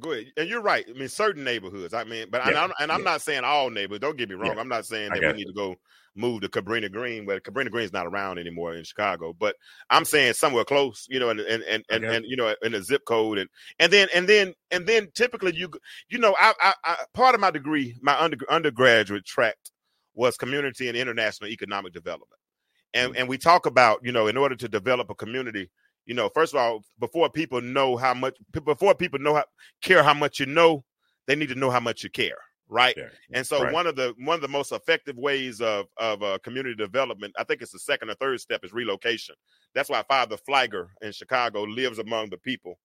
Go ahead. And you're right. I mean, certain neighborhoods. I mean, but and Yeah, I'm, and I'm yeah. not saying all neighborhoods. Don't get me wrong. Yeah, I'm not saying that we need to go move to Cabrini Green, but Cabrini Green's not around anymore in Chicago. But I'm saying somewhere close, you know, and and and and, and you know, in a zip code, and and then and then and then typically you you know, I I, I part of my degree, my under, undergraduate track was community and international economic development, and mm. and we talk about you know, in order to develop a community. You know, first of all, before people know how much, before people know how care how much you know, they need to know how much you care, right? Yeah. And so Right. one of the one of the most effective ways of of uh, community development, I think it's the second or third step, is relocation. That's why Father Pfleger in Chicago lives among the people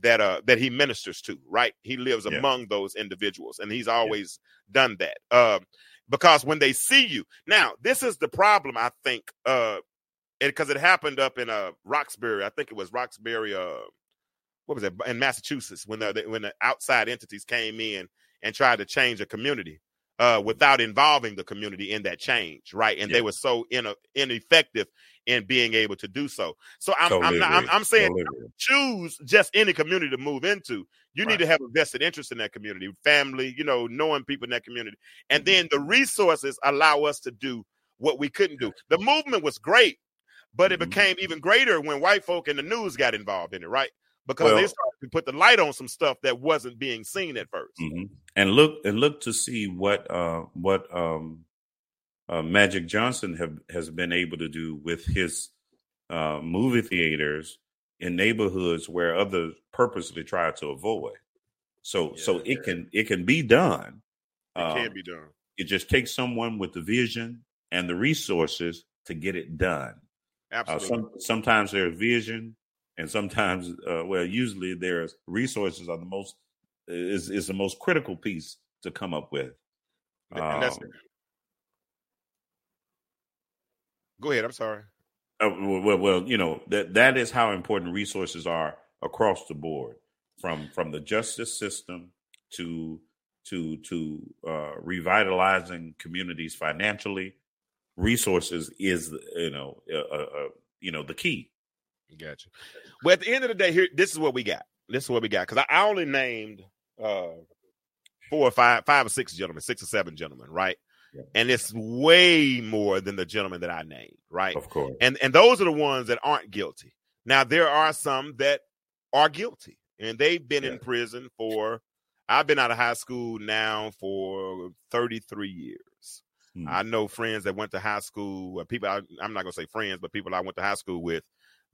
that uh that he ministers to, right? He lives Yeah. among those individuals, and he's always done that. Um, because when they see you, now this is the problem, I think, uh, because it happened up in uh Roxbury, I think it was Roxbury, uh, what was it in Massachusetts when the when the outside entities came in and tried to change a community uh, without involving the community in that change, right? And they were so in ineffective in being able to do so. So I'm I'm, not, I'm. I'm saying Totally choose just any community to move into. You need to have a vested interest in that community, family, you know, knowing people in that community, and Mm-hmm. then the resources allow us to do what we couldn't do. The movement was great, but it Mhm. became even greater when white folk in the news got involved in it, right? Because they started to put the light on some stuff that wasn't being seen at 1st hmm And look and look to see what uh, what um, uh, Magic Johnson have has been able to do with his uh, movie theaters in neighborhoods where others purposely try to avoid. So so Yeah. it can it can be done. It Um, can be done. It just takes someone with the vision and the resources to get it done. Uh, some, sometimes there's vision, and sometimes, uh, well, usually there's resources are the most is is the most critical piece to come up with. Um, Go ahead. I'm sorry. uh, well, well, well, you know that that is how important resources are across the board, from from the justice system to to to uh, revitalizing communities financially. Resources is you know uh, uh, you know the key. Gotcha. But at the end of the day, here, this is what we got. This is what we got. Because I only named uh four or five, five or six gentlemen, six or seven gentlemen, right? Yeah. And it's way more than the gentlemen that I named, right? Of course, And and those are the ones that aren't guilty. Now there are some that are guilty, and they've been in prison for. I've been out of high school now for 33 years. Hmm. I know friends that went to high school, people I, I'm not gonna say friends, but people I went to high school with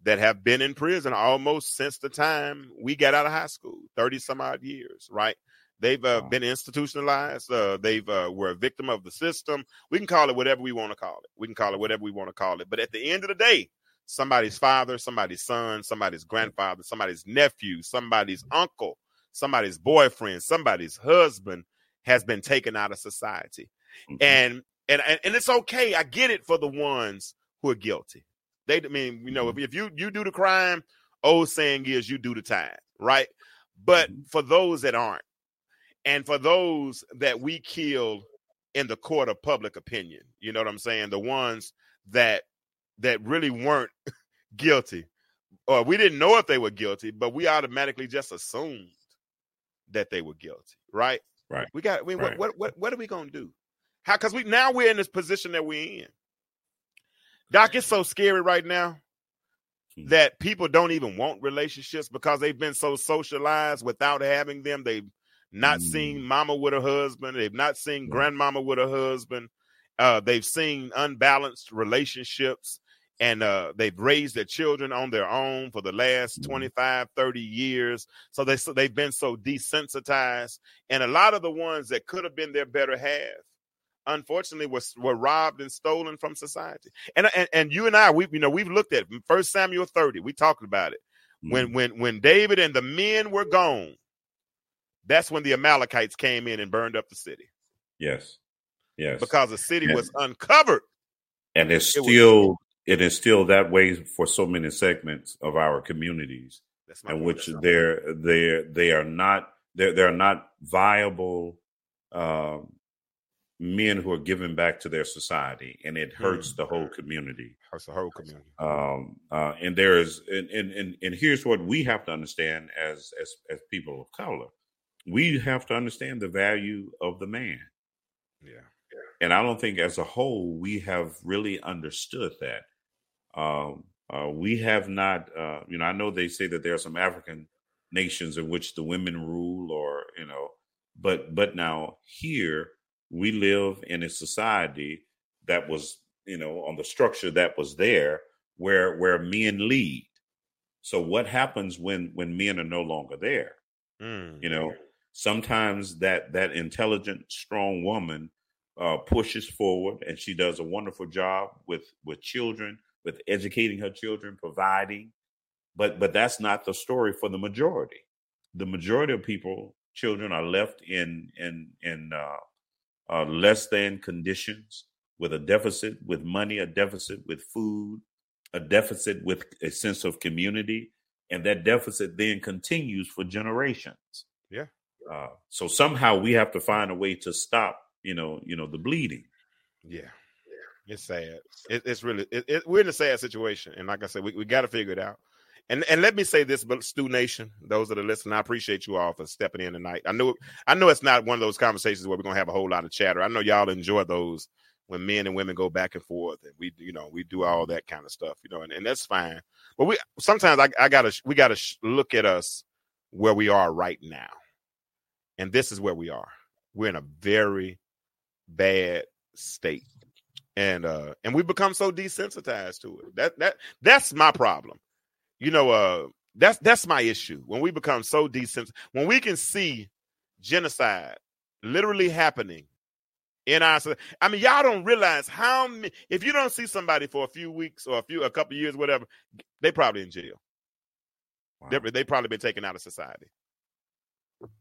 that have been in prison almost since the time we got out of high school, 30 some odd years, right? They've uh, Wow. been institutionalized. Uh, they've uh, were a victim of the system. We can call it whatever we want to call it. We can call it whatever we want to call it. But at the end of the day, somebody's father, somebody's son, somebody's grandfather, somebody's nephew, somebody's uncle, somebody's boyfriend, somebody's husband has been taken out of society. Mhm. And and and, it's okay. I get it for the ones who are guilty. They I mean, you know, if, if you you do the crime, old saying is you do the time, right? But Mhm. for those that aren't, and for those that we killed in the court of public opinion, you know what I'm saying? The ones that that really weren't guilty, or we didn't know if they were guilty, but we automatically just assumed that they were guilty, right? Right. We got. I mean, Right. what what what what are we gonna do? How? Because we now we're in this position that we're in. Doc, it's so scary right now Hmm. that people don't even want relationships because they've been so socialized without having them. They've not Mm. seen mama with a husband. They've not seen grandmama with a husband. Uh, they've seen unbalanced relationships and uh, they've raised their children on their own for the last Mhm. 25, 30 years. So they so they've been so desensitized. And a lot of the ones that could have been their better half, unfortunately, was were robbed and stolen from society. And and, and you and I, we you know we've looked at First Samuel 30. We talked about it when Mhm. when when David and the men were gone. That's when the Amalekites came in and burned up the city yes, yes, because the city Yeah. was uncovered. and it's it was- still it is still that way for so many segments of our communities. That's my in which they're they're they are not they're they're not viable um, men who are giving back to their society, and it hurts Mm. the whole community. That's the whole community. Um, uh, and there is and, and and and here's what we have to understand as as as people of color. we have to understand the value of the man. Yeah. And I don't think as a whole we have really understood that. Um, uh, we have not, uh, you know, I know they say that there are some African nations in which the women rule or, you know, but but now here we live in a society that was, you know, on the structure that was there where where men lead. So what happens when when men are no longer there? Mm. You know, sometimes that that intelligent, strong woman uh, pushes forward, and she does a wonderful job with with children, with educating her children, providing. But but that's not the story for the majority. The majority of people, children, are left in in in uh, uh, less than conditions, with a deficit with money, a deficit with food, a deficit with a sense of community, and that deficit then continues for generations. Yeah. Uh, so somehow we have to find a way to stop, you know, you know, the bleeding. Yeah. It's sad. It, it's really it, it, we're in a sad situation, and like I said, we, we got to figure it out. And and let me say this, but Stu Nation, those that are listening, I appreciate you all for stepping in tonight. I know I know it's not one of those conversations where we're gonna have a whole lot of chatter. I know y'all enjoy those when men and women go back and forth, and we you know we do all that kind of stuff, you know, and, and that's fine. But we sometimes I, I gotta we gotta look at us where we are right now, and this is where we are. We're in a very bad state and uh and we become so desensitized to it that that that's my problem you know uh that's that's my issue. When we become so decent, when we can see genocide literally happening in our i mean y'all don't realize how many if you don't see somebody for a few weeks or a few a couple years whatever they probably in jail. Wow. they, they probably been taken out of society.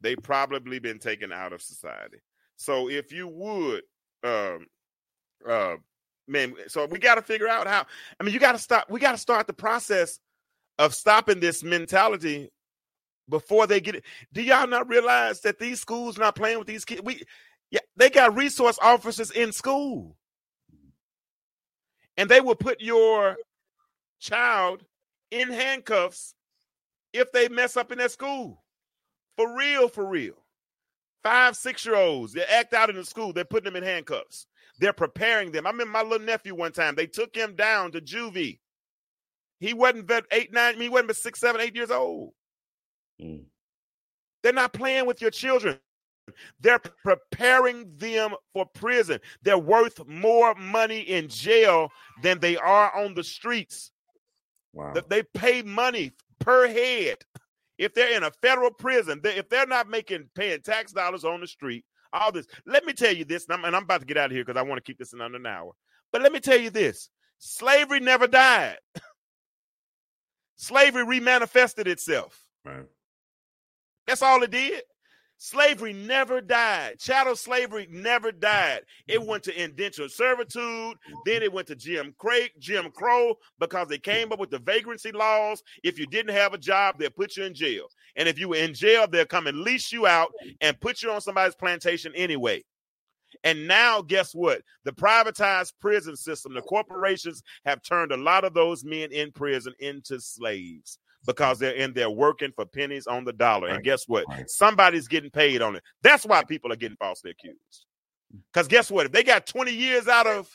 They probably been taken out of society. So if you would um uh man so we got to figure out how i mean you got to stop we got to start the process of stopping this mentality before they get it do y'all not realize that these schools not playing with these kids we yeah they got resource officers in school and they will put your child in handcuffs if they mess up in that school for real for real five six year olds they act out in the school they're putting them in handcuffs they're preparing them. I remember my little nephew one time. They took him down to juvie. He wasn't eight, nine. I mean, he wasn't but six, seven, eight years old. Mm. They're not playing with your children. They're preparing them for prison. They're worth more money in jail than they are on the streets. Wow. They pay money per head. If they're in a federal prison, they, if they're not making paying tax dollars on the street, all this. Let me tell you this, and I'm, and I'm about to get out of here because I want to keep this in under an hour. But let me tell you this: slavery never died. slavery remanifested itself. Right. That's all it did. Slavery never died. Chattel slavery never died. It mm-hmm. went to indentured servitude. Then mm-hmm. it went to Jim Craig, Jim Crow, because they came up with the vagrancy laws. If you didn't have a job, they'll put you in jail. And if you were in jail, they'll come and lease you out and put you on somebody's plantation anyway. And now, guess what? The privatized prison system, the corporations have turned a lot of those men in prison into slaves because they're in there working for pennies on the dollar. And guess what? Right. Somebody's getting paid on it. That's why people are getting falsely accused. Because guess what? If they got 20 years out of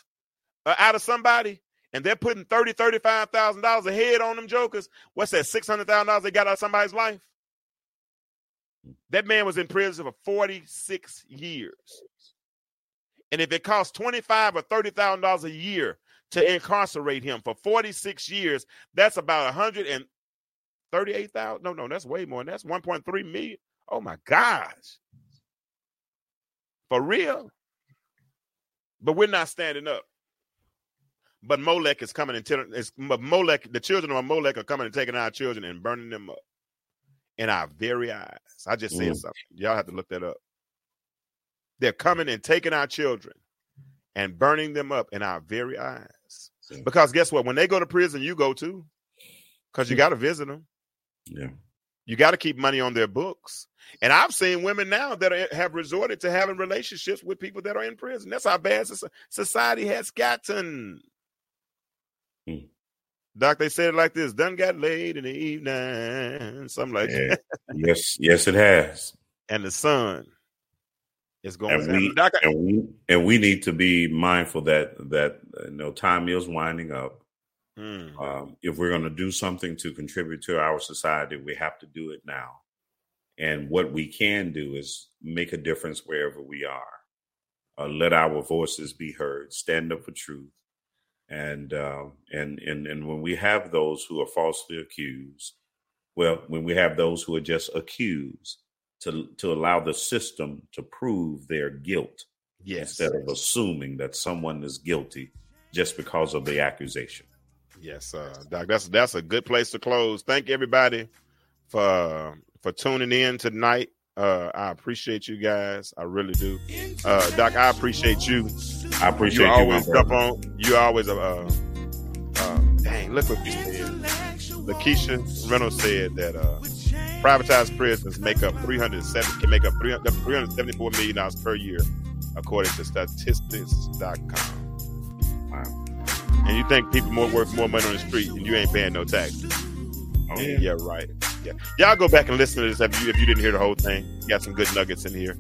uh, out of somebody and they're putting 30, 35,000 dollars a head on them jokers, what's that? Six hundred thousand dollars they got out of somebody's life. That man was in prison for 46 years. And if it costs 25 or 30 thousand dollars a year to incarcerate him for 46 years, that's about 138,000. No, no, that's way more. That's 1.3 million. Oh my gosh. For real. But we're not standing up. But Molech is coming and telling it's Molech, the children of Molech are coming and taking our children and burning them up in our very eyes. I just said Mm. something. Y'all have to look that up. They're coming and taking our children and burning them up in our very eyes. Because guess what? When they go to prison, you go too. Because you got to visit them. Yeah. You got to keep money on their books. And I've seen women now that are, have resorted to having relationships with people that are in prison. That's how bad society has gotten. Hmm. Doc, they said it like this: "Done got laid in the evening," something like Yeah. that. yes. Yes, it has. and the sun is going. And we, and we and we need to be mindful that that you know time is winding up. Mm, Um, if we're going to do something to contribute to our society, we have to do it now. And what we can do is make a difference wherever we are. Uh, let our voices be heard. Stand up for truth. And uh, and and and when we have those who are falsely accused, well, when we have those who are just accused, to to allow the system to prove their guilt yes, instead of assuming that someone is guilty just because of the accusation. yes, uh, Doc. That's that's a good place to close. Thank everybody for for tuning in tonight. Uh, I appreciate you guys. I really do. Uh, Doc, I appreciate you. I appreciate you you, always brother. on. You always uh, uh, dang. Look what you said. Lakeisha Reynolds said that uh, privatized prisons make up 370 can make up 300 374 million dollars per year, according to statistics.com. Wow. And you think people more worth more money on the street and you ain't paying no taxes? Oh, yeah, yeah. yeah, right. Yeah, y'all go back and listen to this if you if you didn't hear the whole thing. You got some good nuggets in here.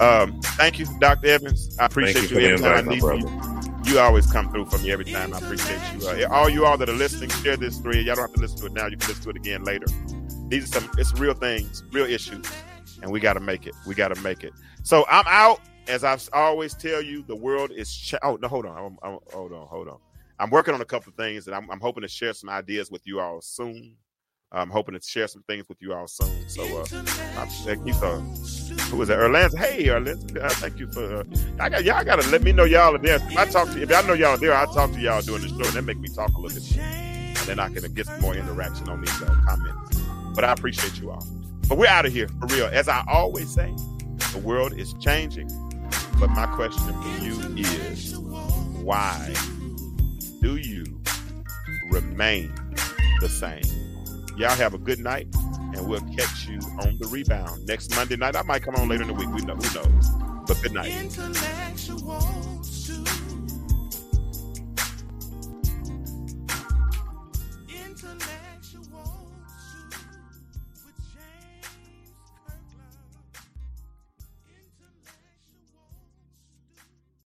Um, thank you, Dr. Evans. I Thank appreciate you you, every time I need you. You always come through for me every time. I appreciate you. Uh, all you all that are listening, share this thread. Y'all don't have to listen to it now. You can listen to it again later. These are some it's real things, real issues, and we got to make it. We got to make it. So I'm out. As I always tell you, the world is. Ch- oh no, hold on, I'm, I'm- hold on, hold on. I'm working on a couple things, and I'm, I'm hoping to share some ideas with you all soon. I'm hoping to share some things with you all soon. So, uh, I'm, you for who was that? Erlanza. Hey, Erlanza. Uh, thank you for. Uh, I got y'all. Got to let me know y'all are there. I talk to if I know y'all are there, I talk to y'all during the show, and that make me talk a little bit, and then I can get some more interaction on these uh, comments. But I appreciate you all. But we're out of here for real. As I always say, the world is changing. But my question for you is, why do you remain the same? Y'all have a good night, and we'll catch you on the rebound next Monday night. I might come on later in the week. We know who knows. But good night.